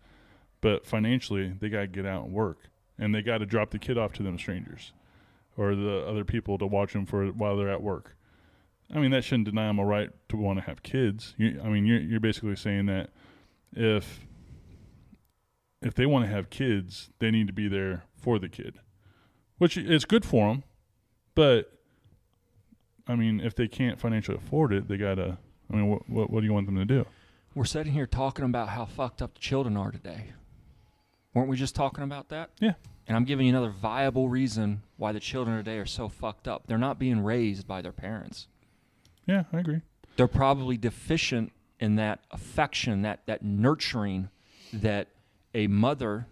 S2: but financially they got to get out and work, and they got to drop the kid off to them strangers or the other people to watch them for while they're at work. I mean, that shouldn't deny them a right to want to have kids. You, I mean, you're, you're basically saying that if if they want to have kids, they need to be there for the kid, which is good for them. But I mean, if they can't financially afford it, they gotta. I mean, what what, what do you want them to do?
S1: We're sitting here talking about how fucked up the children are today. Weren't we just talking about that?
S2: Yeah.
S1: And I'm giving you another viable reason why the children today are so fucked up. They're not being raised by their parents.
S2: Yeah, I agree.
S1: they're probably deficient in that affection, that that nurturing that a mother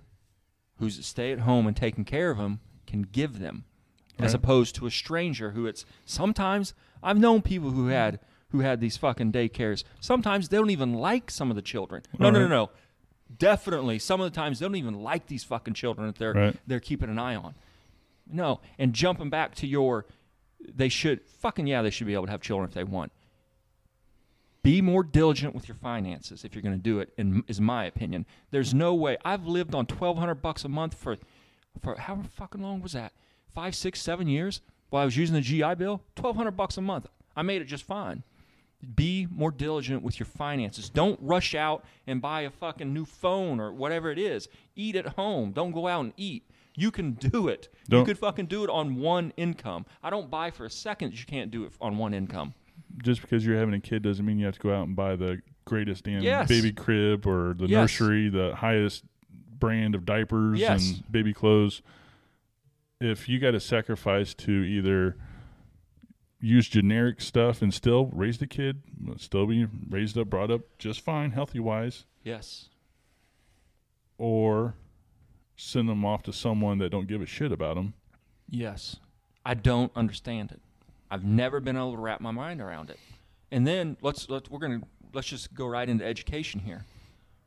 S1: who's stay at home and taking care of them can give them, as opposed to a stranger who it's sometimes I've known people who had who had these fucking daycares. Sometimes they don't even like some of the children. No, no, no, no. Definitely, some of the times they don't even like these fucking children that they're
S2: Right.
S1: they're keeping an eye on. No, and jumping back to your, they should fucking yeah, they should be able to have children if they want. Be more diligent with your finances if you're going to do it. In is my opinion. There's no way. I've lived on twelve hundred bucks a month for, for how fucking long was that? Five, six, seven years while I was using the GI Bill. Twelve hundred bucks a month. I made it just fine. Be more diligent with your finances. Don't rush out and buy a fucking new phone or whatever it is. Eat at home. Don't go out and eat. You can do it. You
S2: Don't-
S1: could fucking do it on one income. I don't buy for a second that you can't do it on one income.
S2: Just because you're having a kid doesn't mean you have to go out and buy the greatest damn
S1: Yes.
S2: baby crib or the
S1: Yes.
S2: nursery, the highest brand of diapers
S1: Yes.
S2: and baby clothes. If you got to sacrifice to either use generic stuff and still raise the kid, still be raised up, brought up just fine, healthy wise,
S1: Yes.
S2: or send them off to someone that don't give a shit about them.
S1: Yes. I don't understand it. I've never been able to wrap my mind around it. And then let's let's we're gonna let's just go right into education here.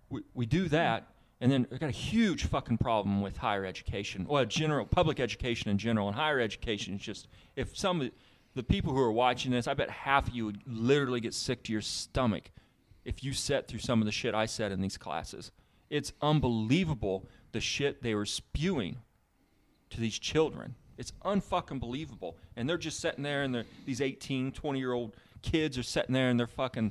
S1: We we do that, and then we've got a huge fucking problem with higher education. Well, general public education in general, and higher education is just if some the people who are watching this, I bet half of you would literally get sick to your stomach if you sat through some of the shit I said in these classes. It's unbelievable the shit they were spewing to these children. It's unfucking believable. And they're just sitting there and these 18, 20 year old kids are sitting there in their fucking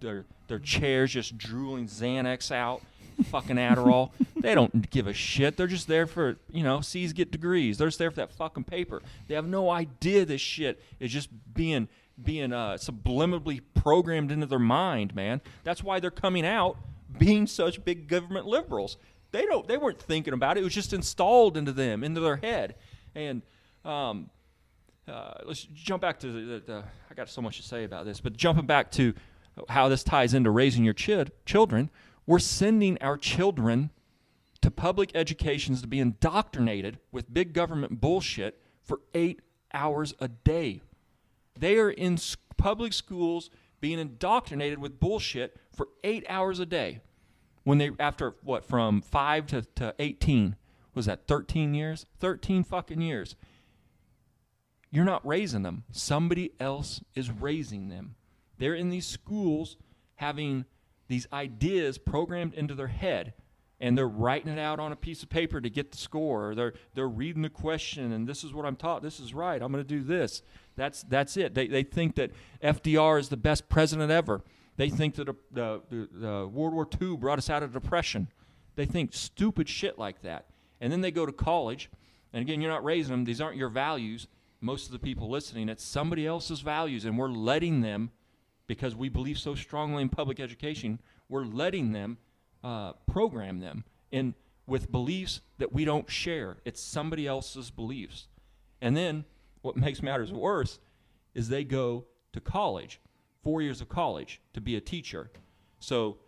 S1: their their chairs just drooling Xanax out, fucking Adderall. they don't give a shit. They're just there for, you know, C's get degrees. They're just there for that fucking paper. They have no idea this shit is just being being uh, subliminally programmed into their mind, man. That's why they're coming out being such big government liberals. They don't. They weren't thinking about it. It was just installed into them, into their head. And um, uh, let's jump back to the, the, the. I got so much to say about this, but jumping back to how this ties into raising your chid, children, we're sending our children to public educations to be indoctrinated with big government bullshit for eight hours a day. They are in public schools being indoctrinated with bullshit for eight hours a day. When they, after what, from five to, to 18, was that 13 years? 13 fucking years. You're not raising them. Somebody else is raising them. They're in these schools having these ideas programmed into their head and they're writing it out on a piece of paper to get the score. They're they're reading the question and this is what I'm taught this is right I'm going to do this. That's that's it. They, they think that FDR is the best president ever. They think that the, the, the World War II brought us out of depression. They think stupid shit like that. And then they go to college and again you're not raising them these aren't your values. Most of the people listening it's somebody else's values and we're letting them because we believe so strongly in public education, we're letting them uh, program them in with beliefs that we don't share. It's somebody else's beliefs. And then what makes matters worse is they go to college, four years of college, to be a teacher. So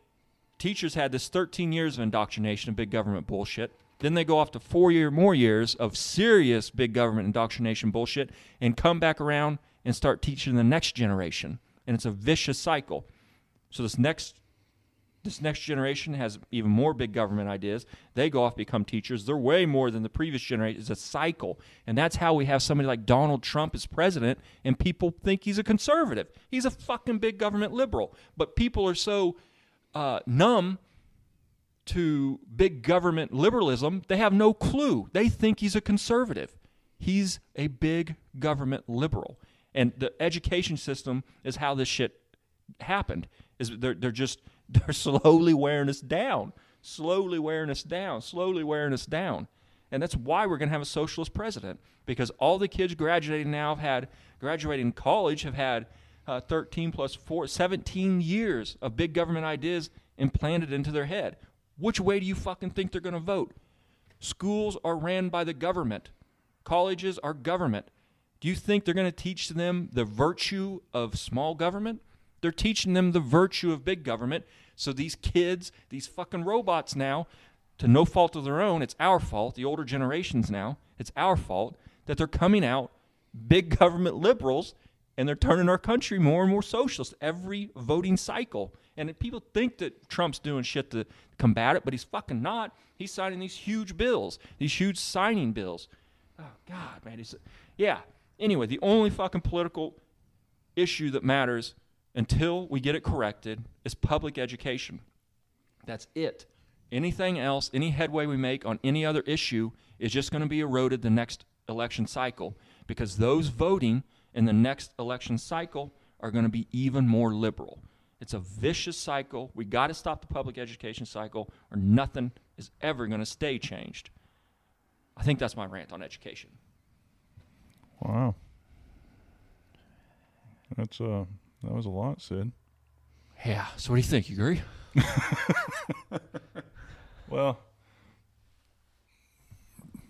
S1: teachers had this 13 years of indoctrination of big government bullshit. Then they go off to four year more years of serious big government indoctrination bullshit and come back around and start teaching the next generation and it's a vicious cycle. So this next this next generation has even more big government ideas. They go off become teachers. They're way more than the previous generation. It's a cycle, and that's how we have somebody like Donald Trump as president, and people think he's a conservative. He's a fucking big government liberal, but people are so uh, numb to big government liberalism, they have no clue. They think he's a conservative. He's a big government liberal. And the education system is how this shit happened. Is they're they're just they're slowly wearing us down, slowly wearing us down, slowly wearing us down. And that's why we're going to have a socialist president because all the kids graduating now have had graduating college have had uh, 13 plus 4 17 years of big government ideas implanted into their head. Which way do you fucking think they're going to vote? Schools are ran by the government. Colleges are government. Do you think they're going to teach them the virtue of small government? They're teaching them the virtue of big government. So these kids, these fucking robots now, to no fault of their own, it's our fault, the older generations now, it's our fault that they're coming out big government liberals and they're turning our country more and more socialist every voting cycle. And people think that Trump's doing shit to combat it, but he's fucking not. He's signing these huge bills, these huge signing bills. Oh God, man, he's yeah. Anyway, the only fucking political issue that matters until we get it corrected is public education. That's it. Anything else, any headway we make on any other issue is just going to be eroded the next election cycle because those voting in the next election cycle are going to be even more liberal. It's a vicious cycle. We got to stop the public education cycle or nothing is ever going to stay changed. I think that's my rant on education.
S2: Wow. That's uh that was a lot, Sid.
S1: Yeah. So what do you think? You agree?
S2: Well,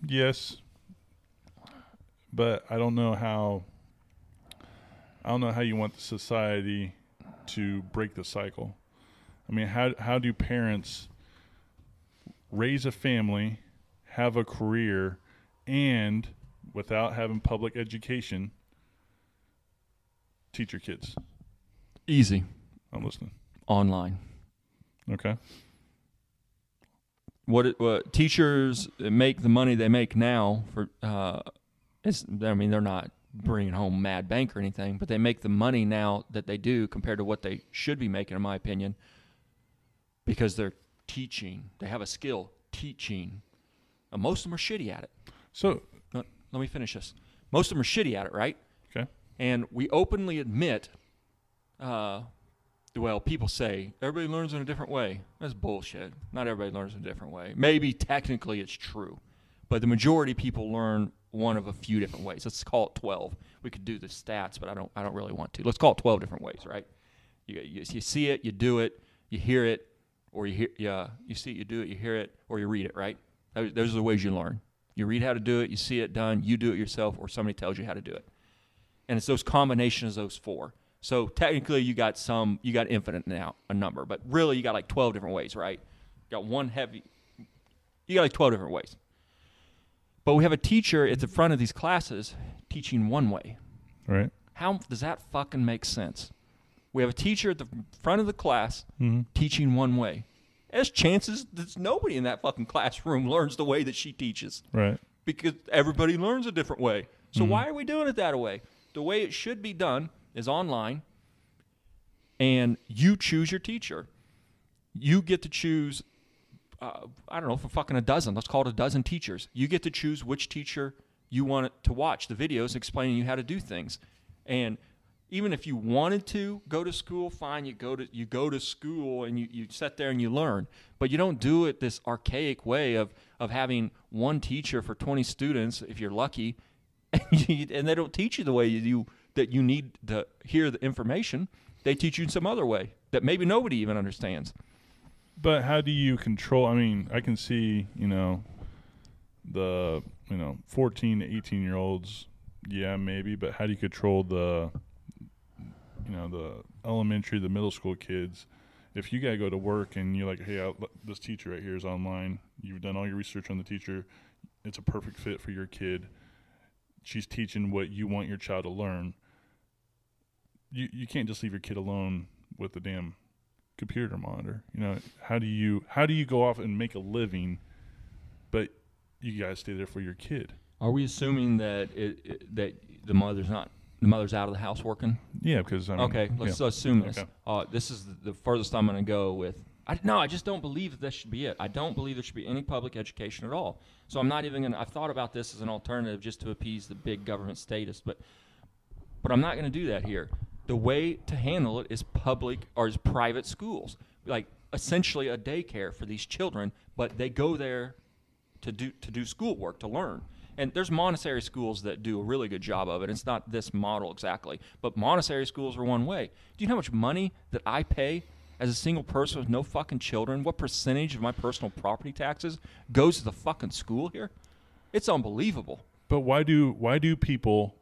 S2: yes, but I don't know how I don't know how you want the society to break the cycle. I mean, how how do parents raise a family, have a career, and without having public education, teach your kids?
S1: Easy.
S2: I'm listening.
S1: Online.
S2: Okay.
S1: What, it, what teachers make the money they make now for uh, it's I mean they're not bringing home mad bank or anything, but they make the money now that they do compared to what they should be making, in my opinion, because they're teaching. They have a skill teaching. And most of them are shitty at it.
S2: So
S1: Let, me finish this. Most of them are shitty at it, right?
S2: okay.
S1: And we openly admit, uh, well, people say everybody learns in a different way. That's bullshit. Not everybody learns in a different way. Maybe technically it's true, but the majority of people learn one of a few different ways. Let's call it 12. We could do the stats, but I don't. I don't really want to. Let's call it 12 different ways, right? You, you, you see it, you do it, you hear it, or you hear, yeah, you see it, you do it, you hear it, or you read it, right? Those, those are the ways you learn. You read how to do it, you see it done, you do it yourself, or somebody tells you how to do it. And it's those combinations of those four. So technically, you got some, you got infinite now, a number, but really, you got like 12 different ways, right? You got one heavy, you got like 12 different ways. But we have a teacher at the front of these classes teaching one way.
S2: Right.
S1: How does that fucking make sense? We have a teacher at the front of the class
S2: Mm-hmm.
S1: teaching one way. There's chances that nobody in that fucking classroom learns the way that she teaches
S2: Right.
S1: because everybody learns a different way. So
S2: Mhm.
S1: why are we doing it that way? The way it should be done is online, and you choose your teacher. You get to choose. Uh, I don't know for fucking a dozen. Let's call it a dozen teachers. You get to choose which teacher you want to watch the videos explaining you how to do things, and even if you wanted to go to school, fine. You go to you go to school and you, you sit there and you learn, but you don't do it this archaic way of of having one teacher for twenty students if you're lucky, and, you, and they don't teach you the way you that you need to hear the information. They teach you in some other way that maybe nobody even understands.
S2: But how do you control? I mean, I can see, you know, the, you know, 14 to 18 year olds, yeah, maybe, but how do you control the, you know, the elementary, the middle school kids? If you got to go to work and you're like, hey, I, this teacher right here is online, you've done all your research on the teacher, it's a perfect fit for your kid. She's teaching what you want your child to learn. You, you can't just leave your kid alone with the damn computer monitor. You know, how do you how do you go off and make a living, but you guys stay there for your kid?
S1: Are we assuming that it, it that the mother's not the mother's out of the house working?
S2: Yeah, because I mean,
S1: Okay, let's
S2: yeah.
S1: assume this.
S2: Okay.
S1: Uh, this is the, the furthest I'm going to go with. I, no, I just don't believe that this should be it. I don't believe there should be any public education at all. So I'm not even going to. I've thought about this as an alternative just to appease the big government status, but but I'm not going to do that here. The way to handle it is public or is private schools, like essentially a daycare for these children, but they go there to do to do schoolwork to learn. And there's Montessori schools that do a really good job of it. It's not this model exactly, but Montessori schools are one way. Do you know how much money that I pay as a single person with no fucking children? What percentage of my personal property taxes goes to the fucking school here? It's unbelievable.
S2: But why do why do people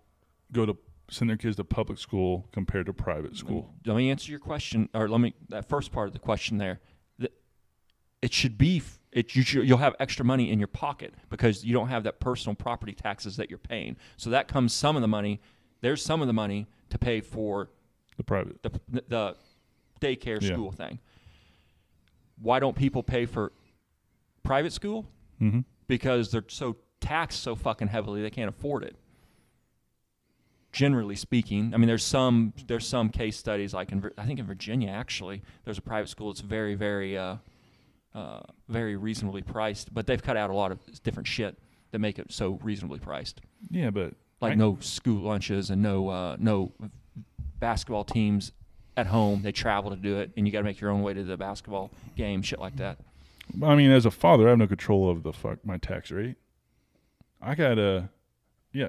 S2: go to send their kids to public school compared to private school?
S1: Let me answer your question, or let me that first part of the question there. That it should be it you, you'll have extra money in your pocket because you don't have that personal property taxes that you're paying. So that comes some of the money. There's some of the money to pay for
S2: The private.
S1: the the daycare
S2: Yeah.
S1: school thing. Why don't people pay for private school?
S2: Mm-hmm.
S1: Because they're so taxed so fucking heavily they can't afford it. Generally speaking, I mean, there's some there's some case studies like in I think in Virginia actually there's a private school that's very very uh, uh, very reasonably priced, but they've cut out a lot of different shit that make it so reasonably priced
S2: Yeah, but
S1: like
S2: I-
S1: no school lunches and no uh, no basketball teams at home. They travel to do it, and you got to make your own way to the basketball game, shit like that.
S2: I mean, as a father, I have no control of the fuck my tax rate. I gotta, yeah,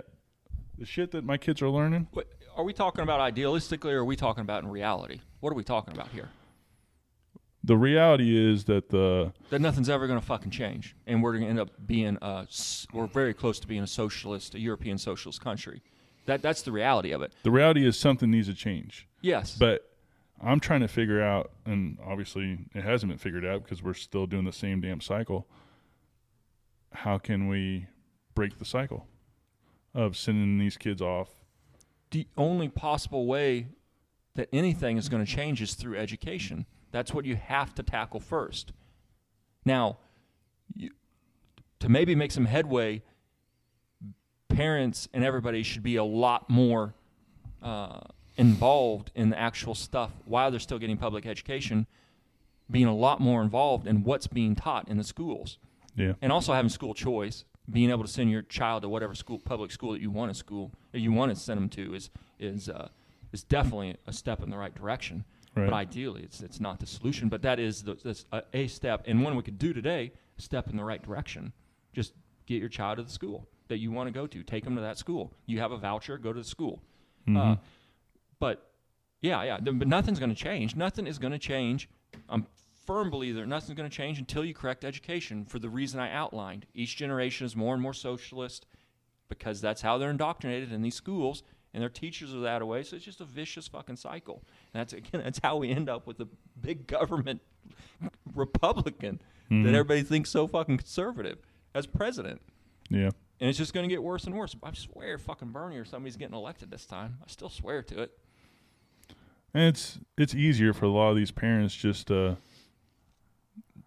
S2: the shit that my kids are learning.
S1: Are we talking about idealistically, or are we talking about in reality? What are we talking about here?
S2: The reality is that the
S1: That nothing's ever going to fucking change, and we're going to end up being a we're very close to being a socialist, a European socialist country, That that's the reality of it.
S2: The reality is something needs to change.
S1: Yes.
S2: But I'm trying to figure out, and obviously it hasn't been figured out because we're still doing the same damn cycle. How can we break the cycle of sending these kids off?
S1: the only possible way that anything is going to change is through education. That's what you have to tackle first. Now, you, to maybe make some headway, parents and everybody should be a lot more uh, involved in the actual stuff while they're still getting public education, being a lot more involved in what's being taught in the schools
S2: Yeah.
S1: and also having school choice, being able to send your child to whatever school, public school that you want to school, you want to send them to, is is uh, is definitely a step in the right direction.
S2: Right.
S1: But ideally, it's it's not the solution, but that is the, that's a, a step, and one we could do today, step in the right direction. Just get your child to the school that you want to go to. Take them to that school. You have a voucher, go to the school. Uh,
S2: Mhm.
S1: but yeah, yeah, th- but nothing's going to change. Nothing is going to change. I'm firm believer nothing's going to change until you correct education for the reason I outlined. Each generation is more and more socialist because that's how they're indoctrinated in these schools, and their teachers are that way. So it's just a vicious fucking cycle. And that's again, that's how we end up with a big government Republican
S2: Mhm.
S1: that everybody thinks so fucking conservative as president.
S2: Yeah.
S1: And it's just going to get worse and worse. I swear, fucking Bernie or somebody's getting elected this time. I still swear to it.
S2: And it's it's easier for a lot of these parents just uh,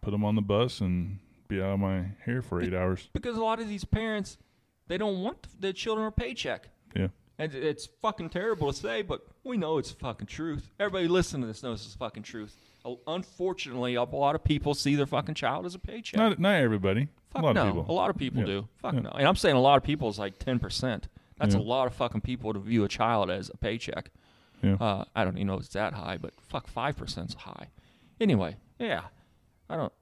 S2: put them on the bus and be out of my hair for eight hours.
S1: because a lot of these parents they don't want their children a paycheck
S2: Yeah.
S1: And it's fucking terrible to say but we know it's fucking truth everybody listening to this knows it's fucking truth Uh, unfortunately a lot of people see their fucking child as a paycheck
S2: Not not everybody.
S1: Fuck
S2: a lot
S1: no
S2: of people.
S1: a lot of people
S2: Yeah.
S1: do fuck
S2: Yeah.
S1: no and i'm saying a lot of people is like 10% that's
S2: Yeah.
S1: a lot of fucking people to view a child as a paycheck
S2: Yeah.
S1: uh, i don't even know if it's that high but fuck 5% is high anyway yeah i don't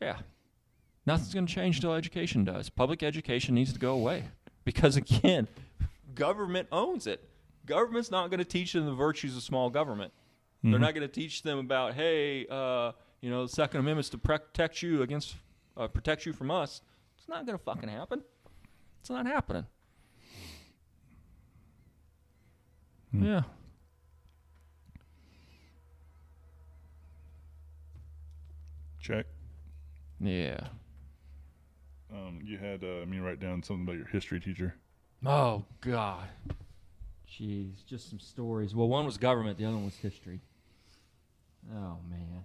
S1: yeah Nothing's going to change until education does. Public education needs to go away because, again, government owns it. Government's not going to teach them the virtues of small government. They're
S2: Mhm.
S1: not going to teach them about, hey, uh, you know, the Second Amendment's to protect you against, uh, protect you from us. It's not going to fucking happen. It's not happening.
S2: Hmm.
S1: Yeah.
S2: Check.
S1: Yeah.
S2: Um, you had uh, me write down something about your history teacher.
S1: Oh God. Jeez, just some stories. Well, one was government, the other one was history. Oh man.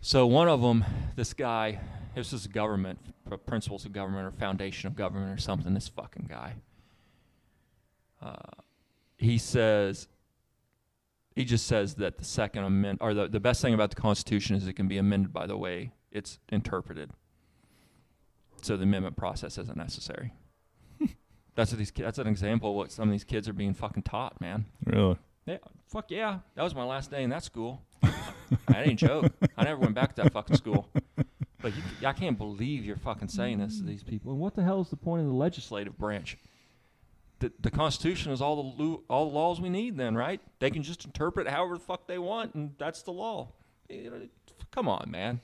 S1: So one of them, this guy, this is government, principles of government or foundation of government or something. This fucking guy. Uh, he says. He just says that the Second Amendment, or the, the best thing about the Constitution is it can be amended by the way it's interpreted. So the amendment process isn't necessary. That's what these. That's an example of what some of these kids are being fucking taught, man.
S2: Really?
S1: Yeah, fuck yeah. That was my last day in that school. I ain't joke. I never went back to that fucking school. But you, I can't believe you're fucking saying this to these people. And what the hell is the point of the legislative branch? The, the Constitution is all the lu- all the laws we need. Then, right? They can just interpret however the fuck they want, and that's the law. You know, come on, man.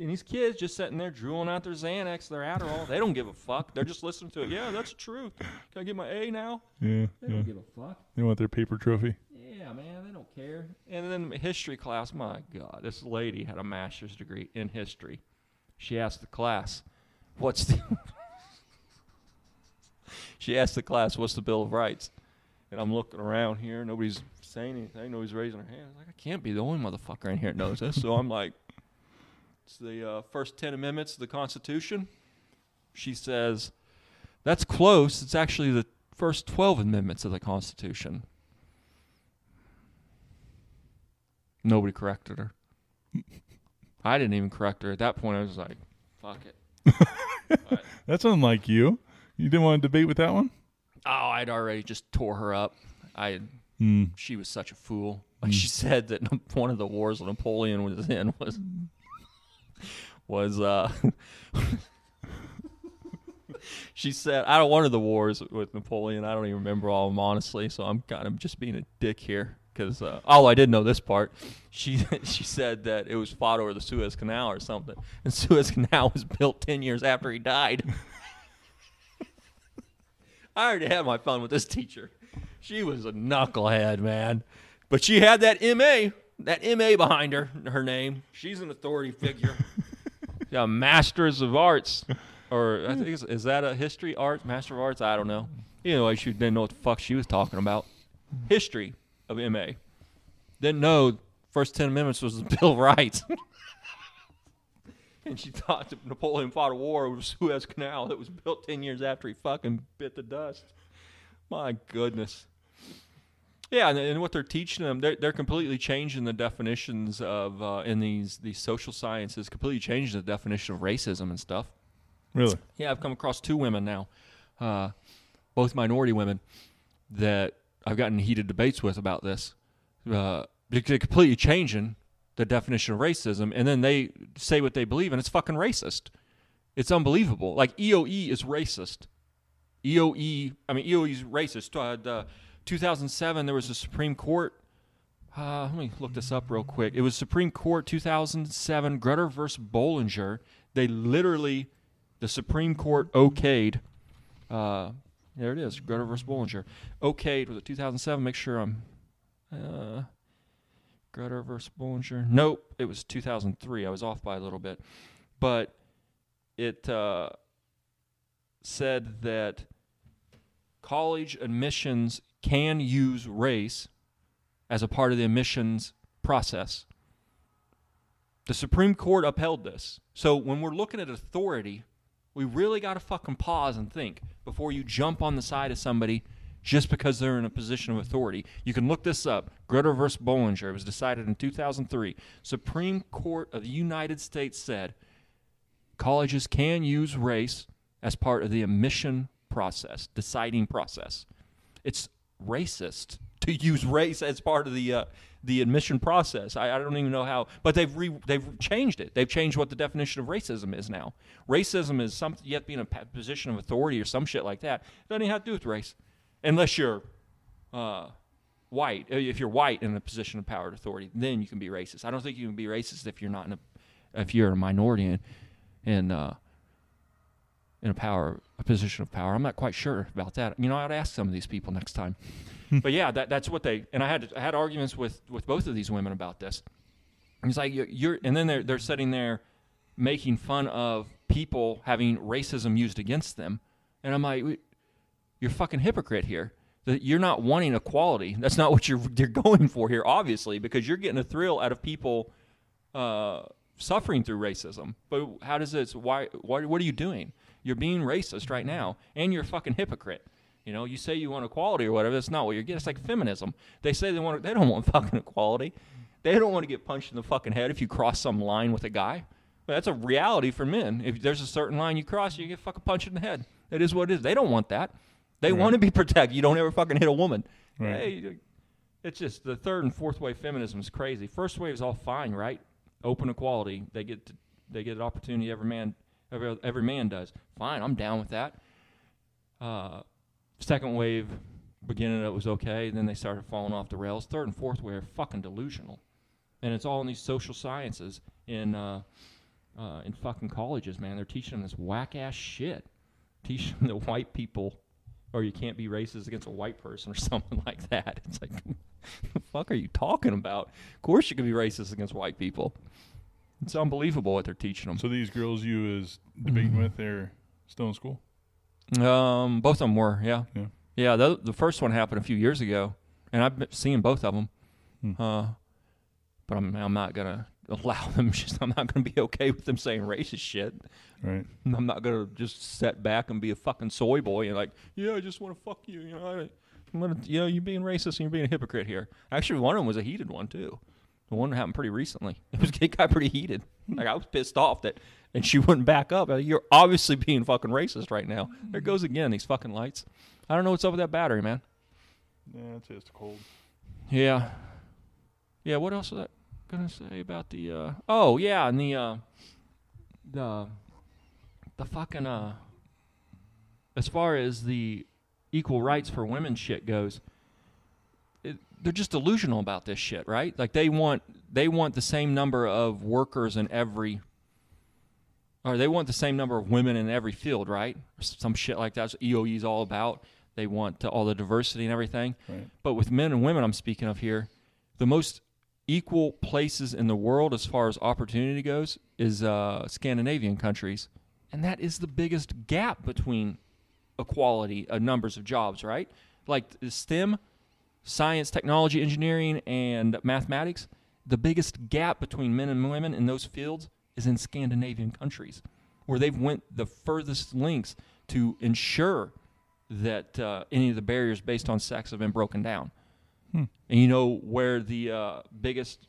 S1: And these kids just sitting there drooling out their Xanax, their Adderall. They don't give a fuck. They're just listening to it. Yeah, that's the truth. Can I get my A now?
S2: Yeah.
S1: They
S2: yeah.
S1: don't give a fuck.
S2: They want their paper trophy.
S1: Yeah, man, they don't care. And then history class, my God, this lady had a master's degree in history. She asked the class, "What's the?" she asked the class, "What's the Bill of Rights?" And I'm looking around here, nobody's saying anything, nobody's raising their hand. I'm like, I can't be the only motherfucker in here that knows this. So I'm like, "It's the uh, first ten amendments of the Constitution." She says, "That's close. It's actually the first twelve amendments of the Constitution." Nobody corrected her. I didn't even correct her. At that point, I was like, fuck it.
S2: That's unlike you. You didn't want to debate with that one?
S1: Oh, I'd already just tore her up. I
S2: Hmm.
S1: she was such a fool. Like she said that one of the wars Napoleon was in was was uh she said I don't of the wars with Napoleon. I don't even remember all of them honestly, so I'm kind of just being a dick here because uh, oh I did know this part. She she said that it was fought over the Suez Canal or something, and Suez Canal was built ten years after he died. I already had my fun with this teacher. She was a knucklehead, man. But she had that MA, that MA behind her, her name. She's an authority figure. Yeah, Masters of Arts. Or I think it's, is that a history art, Master of Arts? I don't know. Anyway, she didn't know what the fuck she was talking about. History of MA. Didn't know first ten minutes was the Bill of Rights. and she thought that Napoleon fought a war over Suez Canal that was built ten years after he fucking bit the dust. My goodness. Yeah, and, and what they're teaching them, they're, they're completely changing the definitions of uh, in these these social sciences, completely changing the definition of racism and stuff.
S2: Really?
S1: Yeah, I've come across two women now, uh, both minority women, that I've gotten heated debates with about this. Uh, they're completely changing the definition of racism, and then they say what they believe, and it's fucking racist. It's unbelievable. Like EOE is racist. EOE, I mean EOE is racist. Uh, the 2007, there was a Supreme Court. Uh, let me look this up real quick. It was Supreme Court 2007, Grutter versus Bollinger. They literally the Supreme Court okayed. Uh, there it is, Grutter versus Bollinger. Okayed was it 2007? Make sure I'm. Uh, Grutter versus Bollinger. Nope, it was 2003. I was off by a little bit, but it uh, said that college admissions can use race as a part of the admissions process. The Supreme Court upheld this. So when we're looking at authority, we really got to fucking pause and think before you jump on the side of somebody just because they're in a position of authority. You can look this up. Grutter versus Bollinger. It was decided in 2003. Supreme Court of the United States said colleges can use race as part of the admission process, deciding process. It's racist to use race as part of the uh, the admission process. I, I, don't even know how, but they've re, they've changed it. They've changed what the definition of racism is now. Racism is something you have to be in a position of authority or some shit like that. It doesn't even have to do with race, unless you're uh, white. If you're white in a position of power and authority, then you can be racist. I don't think you can be racist if you're not in a if you're a minority and and uh, in a power a position of power. I'm not quite sure about that. You know, I'd ask some of these people next time. but yeah, that, that's what they and I had I had arguments with with both of these women about this. It's like you're, you're and then they're they're sitting there making fun of people having racism used against them, and I'm like, you're fucking hypocrite here. That you're not wanting equality. That's not what you're you're going for here, obviously, because you're getting a thrill out of people. Uh, suffering through racism. But how does this? Why? Why? What are you doing? You're being racist right mm-hmm. now, and you're a fucking hypocrite. You know, you say you want equality or whatever. That's not what you're getting. It's like feminism. They say they want. They don't want fucking equality. They don't want to get punched in the fucking head if you cross some line with a guy. But that's a reality for men. If there's a certain line you cross, you get fucking punched in the head. That is what it is. They don't want that. They right. want to be protected. You don't ever fucking hit a woman. Right. Hey, it's just the third and fourth wave feminism is crazy. First wave is all fine, right? Open equality. They get to, they get an opportunity. Every man every every man does. Fine, I'm down with that. Uh, second wave, beginning it was okay. Then they started falling off the rails. Third and fourth wave are fucking delusional, and it's all in these social sciences in uh, uh, in fucking colleges. Man, they're teaching them this whack ass shit, teaching the white people, or you can't be racist against a white person or something like that. It's like, the fuck are you talking about? Of course you can be racist against white people. It's unbelievable what they're teaching them.
S2: So these girls you was debating mm-hmm. with, they're still in school.
S1: Um, both of them were, yeah,
S2: yeah.
S1: Yeah, the, the first one happened a few years ago, and I've been seeing both of them. Hmm. Uh, but I'm I'm not gonna allow them. Just I'm not gonna be okay with them saying racist shit.
S2: Right.
S1: I'm not gonna just sit back and be a fucking soy boy and like, yeah, I just want to fuck you. You know, I, I'm gonna, you know, you're being racist and you're being a hypocrite here. Actually, one of them was a heated one too. The one happened pretty recently. It was it got pretty heated. Like I was pissed off that, and she wouldn't back up. You're obviously being fucking racist right now. There goes again these fucking lights. I don't know what's up with that battery, man.
S2: Yeah, it's just cold.
S1: Yeah, yeah. What else was I gonna say about the? uh Oh yeah, and the uh the the fucking uh as far as the equal rights for women shit goes they're just delusional about this shit, right? Like they want they want the same number of workers in every or they want the same number of women in every field, right? Some shit like that's what EOE is all about. They want uh, all the diversity and everything.
S2: Right.
S1: But with men and women, I'm speaking of here, the most equal places in the world as far as opportunity goes is uh, Scandinavian countries, and that is the biggest gap between equality of numbers of jobs. Right, like the STEM, science, technology, engineering, and mathematics. The biggest gap between men and women in those fields is in Scandinavian countries, where they've went the furthest lengths to ensure that uh, any of the barriers based on sex have been broken down.
S2: Hmm.
S1: And you know where the uh, biggest,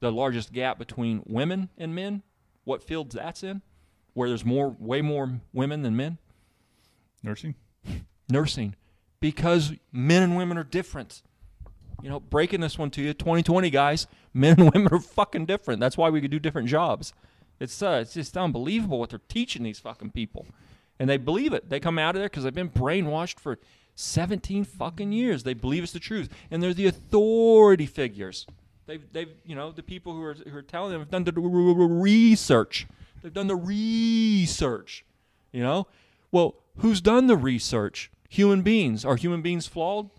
S1: the largest gap between women and men, what fields that's in, where there's more, way more women than men,
S2: Nursing.
S1: nursing, because men and women are different. You know, breaking this one to you, 2020 guys, men and women are fucking different. That's why we could do different jobs. It's uh, it's just unbelievable what they're teaching these fucking people, and they believe it. They come out of there because they've been brainwashed for 17 fucking years. They believe it's the truth, and they're the authority figures. They've they've you know the people who are who are telling them have done the research. They've done the research. You know, well, who's done the research? Human beings. Are human beings flawed?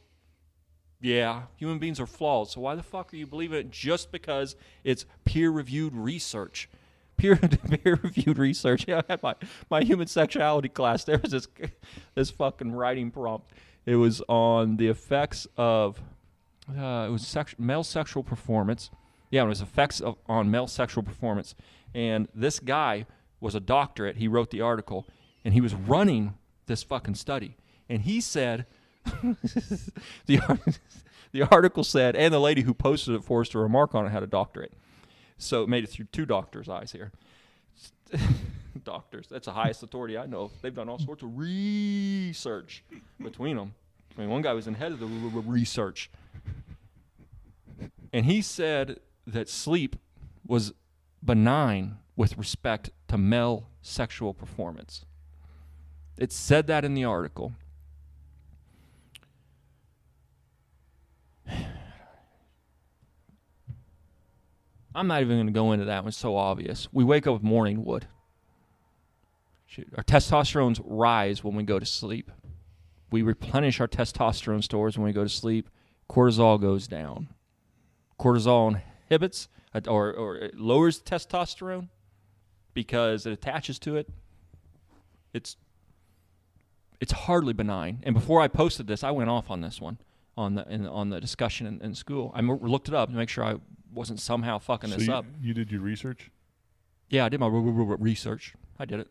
S1: Yeah, human beings are flawed. So why the fuck are you believing it just because it's peer-reviewed research? Peer peer-reviewed research. Yeah, I had my, my human sexuality class. There was this this fucking writing prompt. It was on the effects of uh, it was sex, male sexual performance. Yeah, it was effects of, on male sexual performance. And this guy was a doctorate. He wrote the article, and he was running this fucking study. And he said, the the article said, and the lady who posted it for us to remark on it had a doctorate. So it made it through two doctors' eyes here. doctors. That's the highest authority I know. They've done all sorts of research between them. I mean, one guy was in head of the research. And he said that sleep was benign with respect to male sexual performance. It said that in the article. I'm not even going to go into that one. It's so obvious. We wake up with morning wood. Our testosterones rise when we go to sleep. We replenish our testosterone stores when we go to sleep. Cortisol goes down. Cortisol inhibits uh, or, or lowers testosterone because it attaches to it. It's it's hardly benign. And before I posted this, I went off on this one on the in, on the discussion in, in school. I looked it up to make sure I wasn't somehow fucking
S2: So
S1: this
S2: you,
S1: up.
S2: you did your research.
S1: Yeah, I did my r- r- r- research. I did it.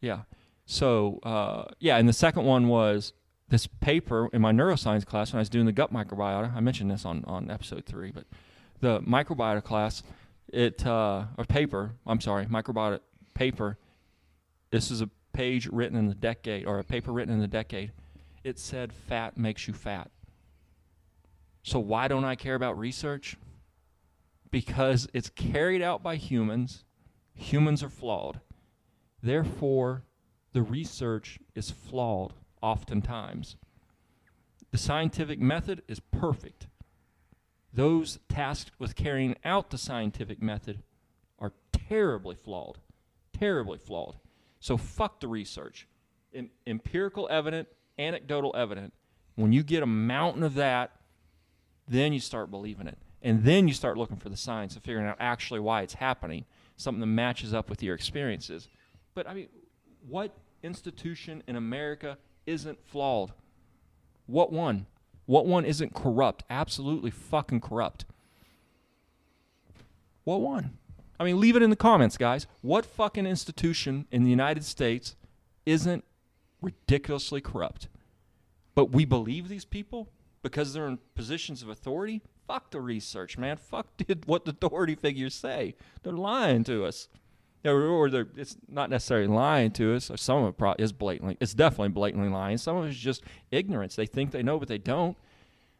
S1: Yeah. So uh, yeah, and the second one was this paper in my neuroscience class when I was doing the gut microbiota. I mentioned this on on episode three, but the microbiota class, it uh, or paper. I'm sorry, microbiota paper. This is a page written in the decade or a paper written in the decade. It said fat makes you fat. So why don't I care about research? Because it's carried out by humans humans are flawed. Therefore, the research is flawed oftentimes. The scientific method is perfect. Those tasked with carrying out the scientific method are terribly flawed. Terribly flawed. So, fuck the research. Em- empirical evidence, anecdotal evidence. When you get a mountain of that, then you start believing it. And then you start looking for the signs of figuring out actually why it's happening, something that matches up with your experiences. But I mean, what institution in America isn't flawed? What one? What one isn't corrupt? Absolutely fucking corrupt. What one? I mean, leave it in the comments, guys. What fucking institution in the United States isn't ridiculously corrupt? But we believe these people because they're in positions of authority? Fuck the research, man. Fuck did what the authority figures say. They're lying to us. Or, they're, it's not necessarily lying to us. Or some of it is blatantly. It's definitely blatantly lying. Some of it's just ignorance. They think they know, but they don't.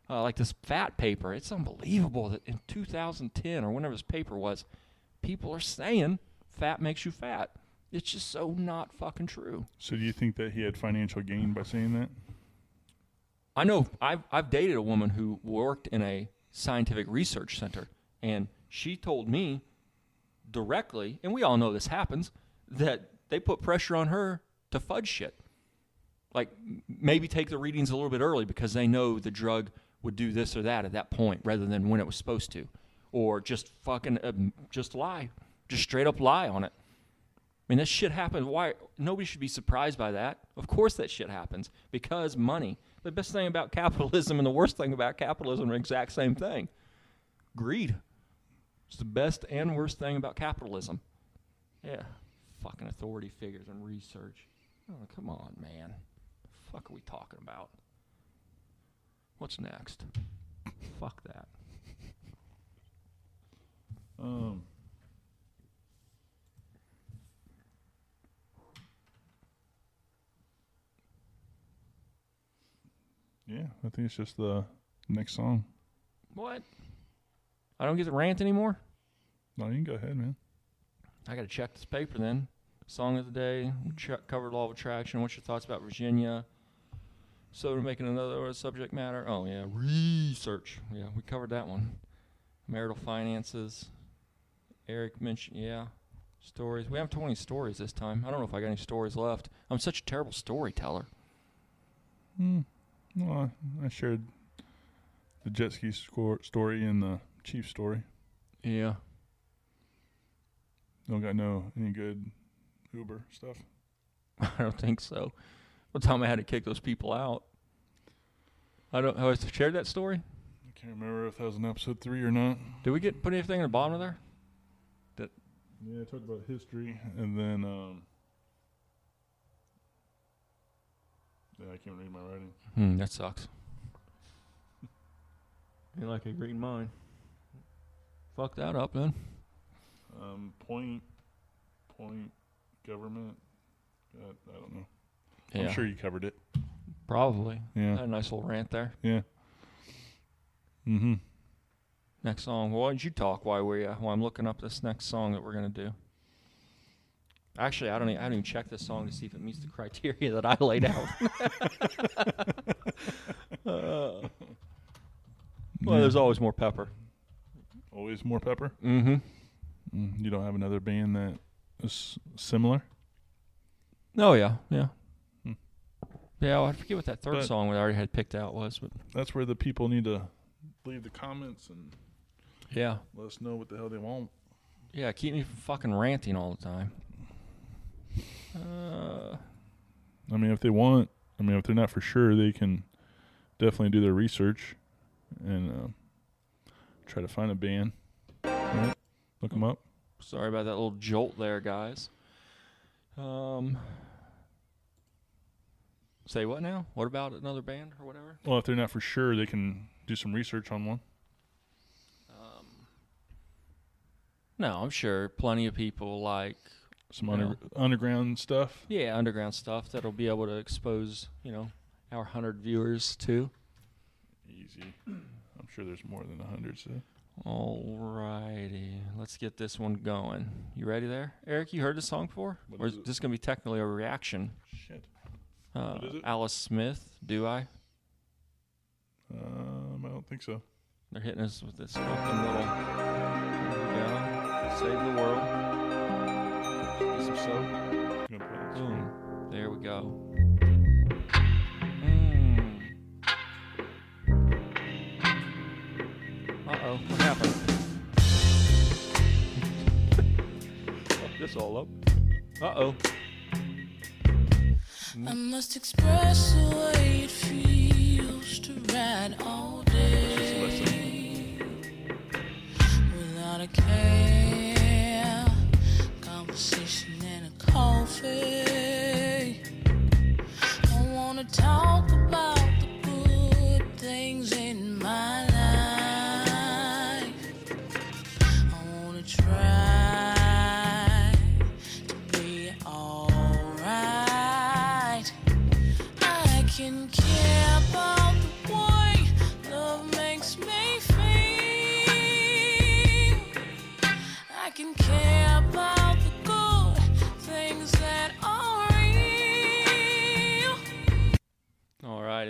S1: Uh, like this fat paper. It's unbelievable that in 2010 or whenever this paper was, people are saying fat makes you fat. It's just so not fucking true.
S2: So do you think that he had financial gain by saying that?
S1: I know I've I've dated a woman who worked in a scientific research center, and she told me directly, and we all know this happens, that they put pressure on her to fudge shit. Like maybe take the readings a little bit early because they know the drug would do this or that at that point rather than when it was supposed to, or just fucking uh, just lie, just straight up lie on it. I mean, this shit happens. Why? Nobody should be surprised by that. Of course, that shit happens because money. The best thing about capitalism and the worst thing about capitalism are the exact same thing. Greed. It's the best and worst thing about capitalism. Yeah, fucking authority figures and research. Oh, come on, man. The fuck are we talking about? What's next? Fuck that.
S2: Um, yeah, I think it's just the next song.
S1: What? I don't get to rant anymore?
S2: No, you can go ahead, man.
S1: I got to check this paper then. Song of the day, ch- covered law of attraction. What's your thoughts about Virginia? So we're making another subject matter. Oh yeah, research. Yeah, we covered that one. Marital finances. Eric mentioned yeah, stories. We haven't told any stories this time. I don't know if I got any stories left. I'm such a terrible storyteller.
S2: Hmm. Well, I, shared the jet ski score story and the chief story.
S1: Yeah.
S2: Don't got no any good Uber stuff.
S1: I don't think so. One time I had to kick those people out. I don't. Have I shared that story?
S2: I can't remember if that was in episode three or not.
S1: Did we get put anything in the bottom of there?
S2: Yeah, I talked about history and then um Yeah, I can't read my writing.
S1: Hmm, that sucks. Ain't like a green mine. Fuck that up, then.
S2: Um point point government. God, I don't know.
S1: Yeah,
S2: I'm sure you covered it.
S1: probably.
S2: Yeah.
S1: Had a nice little rant there.
S2: Yeah. Mm-hmm.
S1: Next song. Why don't you talk while we uh, while I'm looking up this next song that we're gonna do? Actually, I don't. Even, I haven't even checked this song to see if it meets the criteria that I laid out. Uh, well, there's always more pepper.
S2: always more pepper.
S1: Mm-hmm.
S2: Mm, you don't have another band that is similar.
S1: Oh yeah, yeah.
S2: Hmm.
S1: Yeah, well, I forget what that third
S2: But-
S1: song we already had picked out was, but
S2: That's where the people need to leave the comments and
S1: yeah,
S2: let us know what the hell they want.
S1: yeah. Keep me from fucking ranting all the time. Uh,
S2: I mean, if they want, I mean, if they're not for sure, they can definitely do their research and uh, try to find a band. Right? Look them up.
S1: sorry about that little jolt there, guys. Um, say what now? What about another band or whatever?
S2: Well, if they're not for sure, they can do some research on one.
S1: Um, no, I'm sure plenty of people like
S2: Some
S1: Yeah.
S2: under, underground stuff.
S1: yeah underground stuff that'll be able to expose you know our hundred viewers to.
S2: Easy. I'm sure there's more than a hundred. So
S1: Alrighty, let's get this one going. You ready there, Eric? You heard this song before,
S2: What
S1: or
S2: is
S1: is this gonna be technically a reaction?
S2: shit.
S1: Uh,
S2: What is it?
S1: Alice Smith, do I?
S2: Um, I don't think so.
S1: They're hitting us with this fucking little. Go. Save the world.
S2: Screen.
S1: Boom. There we go. Mm. Uh oh, what happened? Fuck this all up. Uh oh.
S3: I must express the way it feels to ride all day without a care, conversation and a coffee. I wanna talk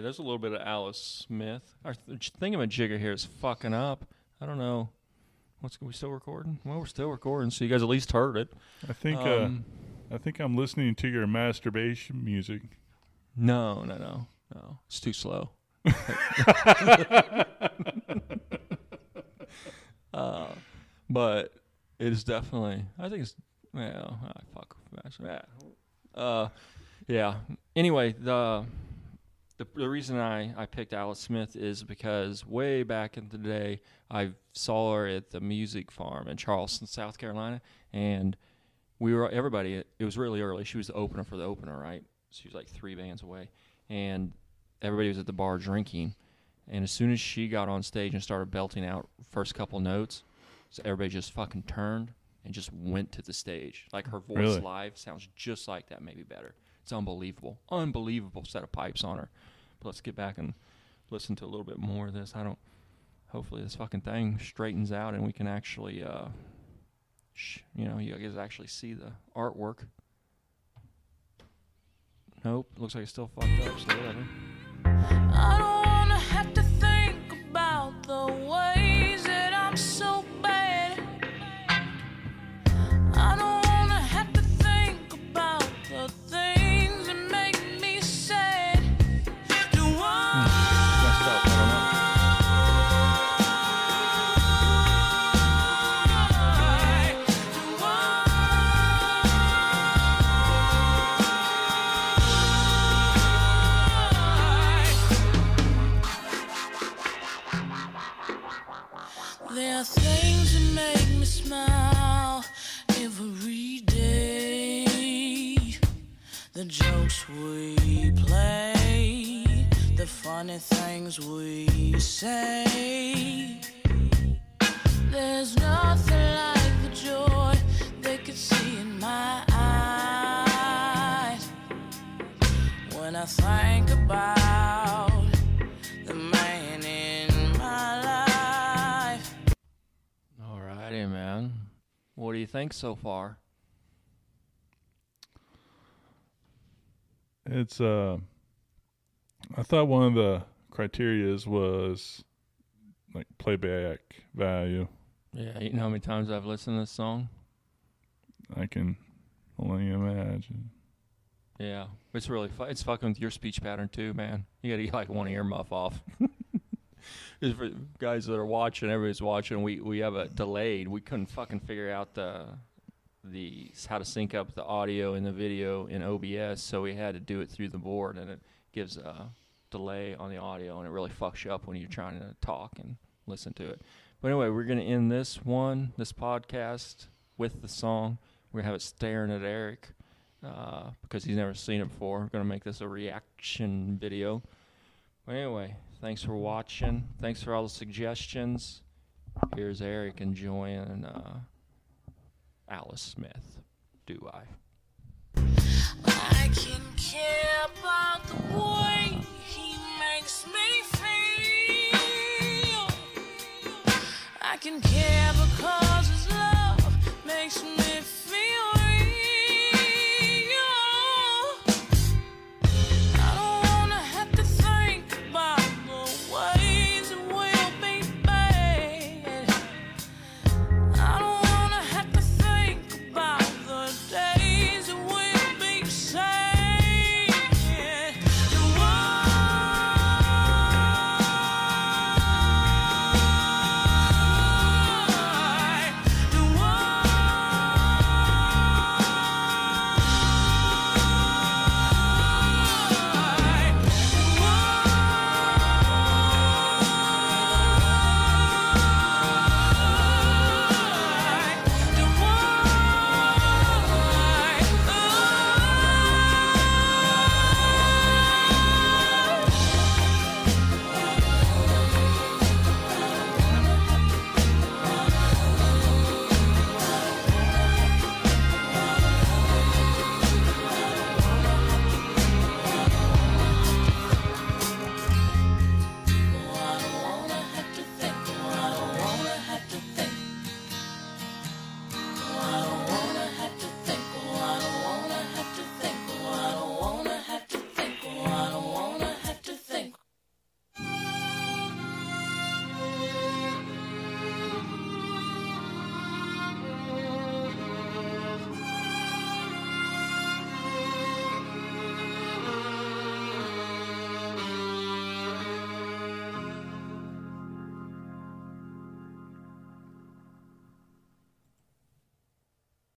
S1: there's a little bit of Alice Smith. Our th- thingamajigger here is fucking up. I don't know. What's we still recording? Well, we're still recording, so you guys at least heard it.
S2: I think
S1: Um,
S2: uh, I think I'm listening to your masturbation music.
S1: No, no, no, no. It's too slow. uh, but it is definitely. I think it's. Well, ah, fuck. Yeah. Uh, yeah. Anyway, the, the the reason I I picked Alice Smith is because way back in the day I saw her at the Music Farm in Charleston, South Carolina, and we were everybody. It was really early. She was the opener for the opener, right? She was like three bands away, and everybody was at the bar drinking. And as soon as she got on stage and started belting out first couple notes, so everybody just fucking turned and just went to the stage. Like her voice
S2: Really?
S1: live sounds just like that, maybe better. It's unbelievable, unbelievable set of pipes on her. But let's get back and listen to a little bit more of this. I don't. Hopefully, this fucking thing straightens out and we can actually, uh, sh- you know, you guys actually see the artwork. Nope, looks like it's still fucked up. So whatever.
S3: We play, the funny things we say. There's nothing like the joy they could see in my eyes when I think about the man in my life.
S1: Alrighty, man. What do you think so far?
S2: It's uh I thought one of the criterias was like playback value.
S1: Yeah, you know how many times I've listened to this song?
S2: I can only imagine.
S1: Yeah, it's really fu- it's fucking with your speech pattern too, man. You gotta get like one ear muff off. For guys that are watching, everybody's watching. We we have a delayed. We couldn't fucking figure out the the how to sync up the audio and the video in OBS, so we had to do it through the board, and it gives a delay on the audio, and it really fucks you up when you're trying to talk and listen to it. But anyway, we're gonna end this one, this podcast, with the song. We're gonna have it staring at Eric uh, because he's never seen it before. We're gonna make this a reaction video. But anyway, thanks for watching. Thanks for all the suggestions. Here's Eric enjoying uh, Alice Smith. Do I?
S3: I can care about the he makes me feel. I can care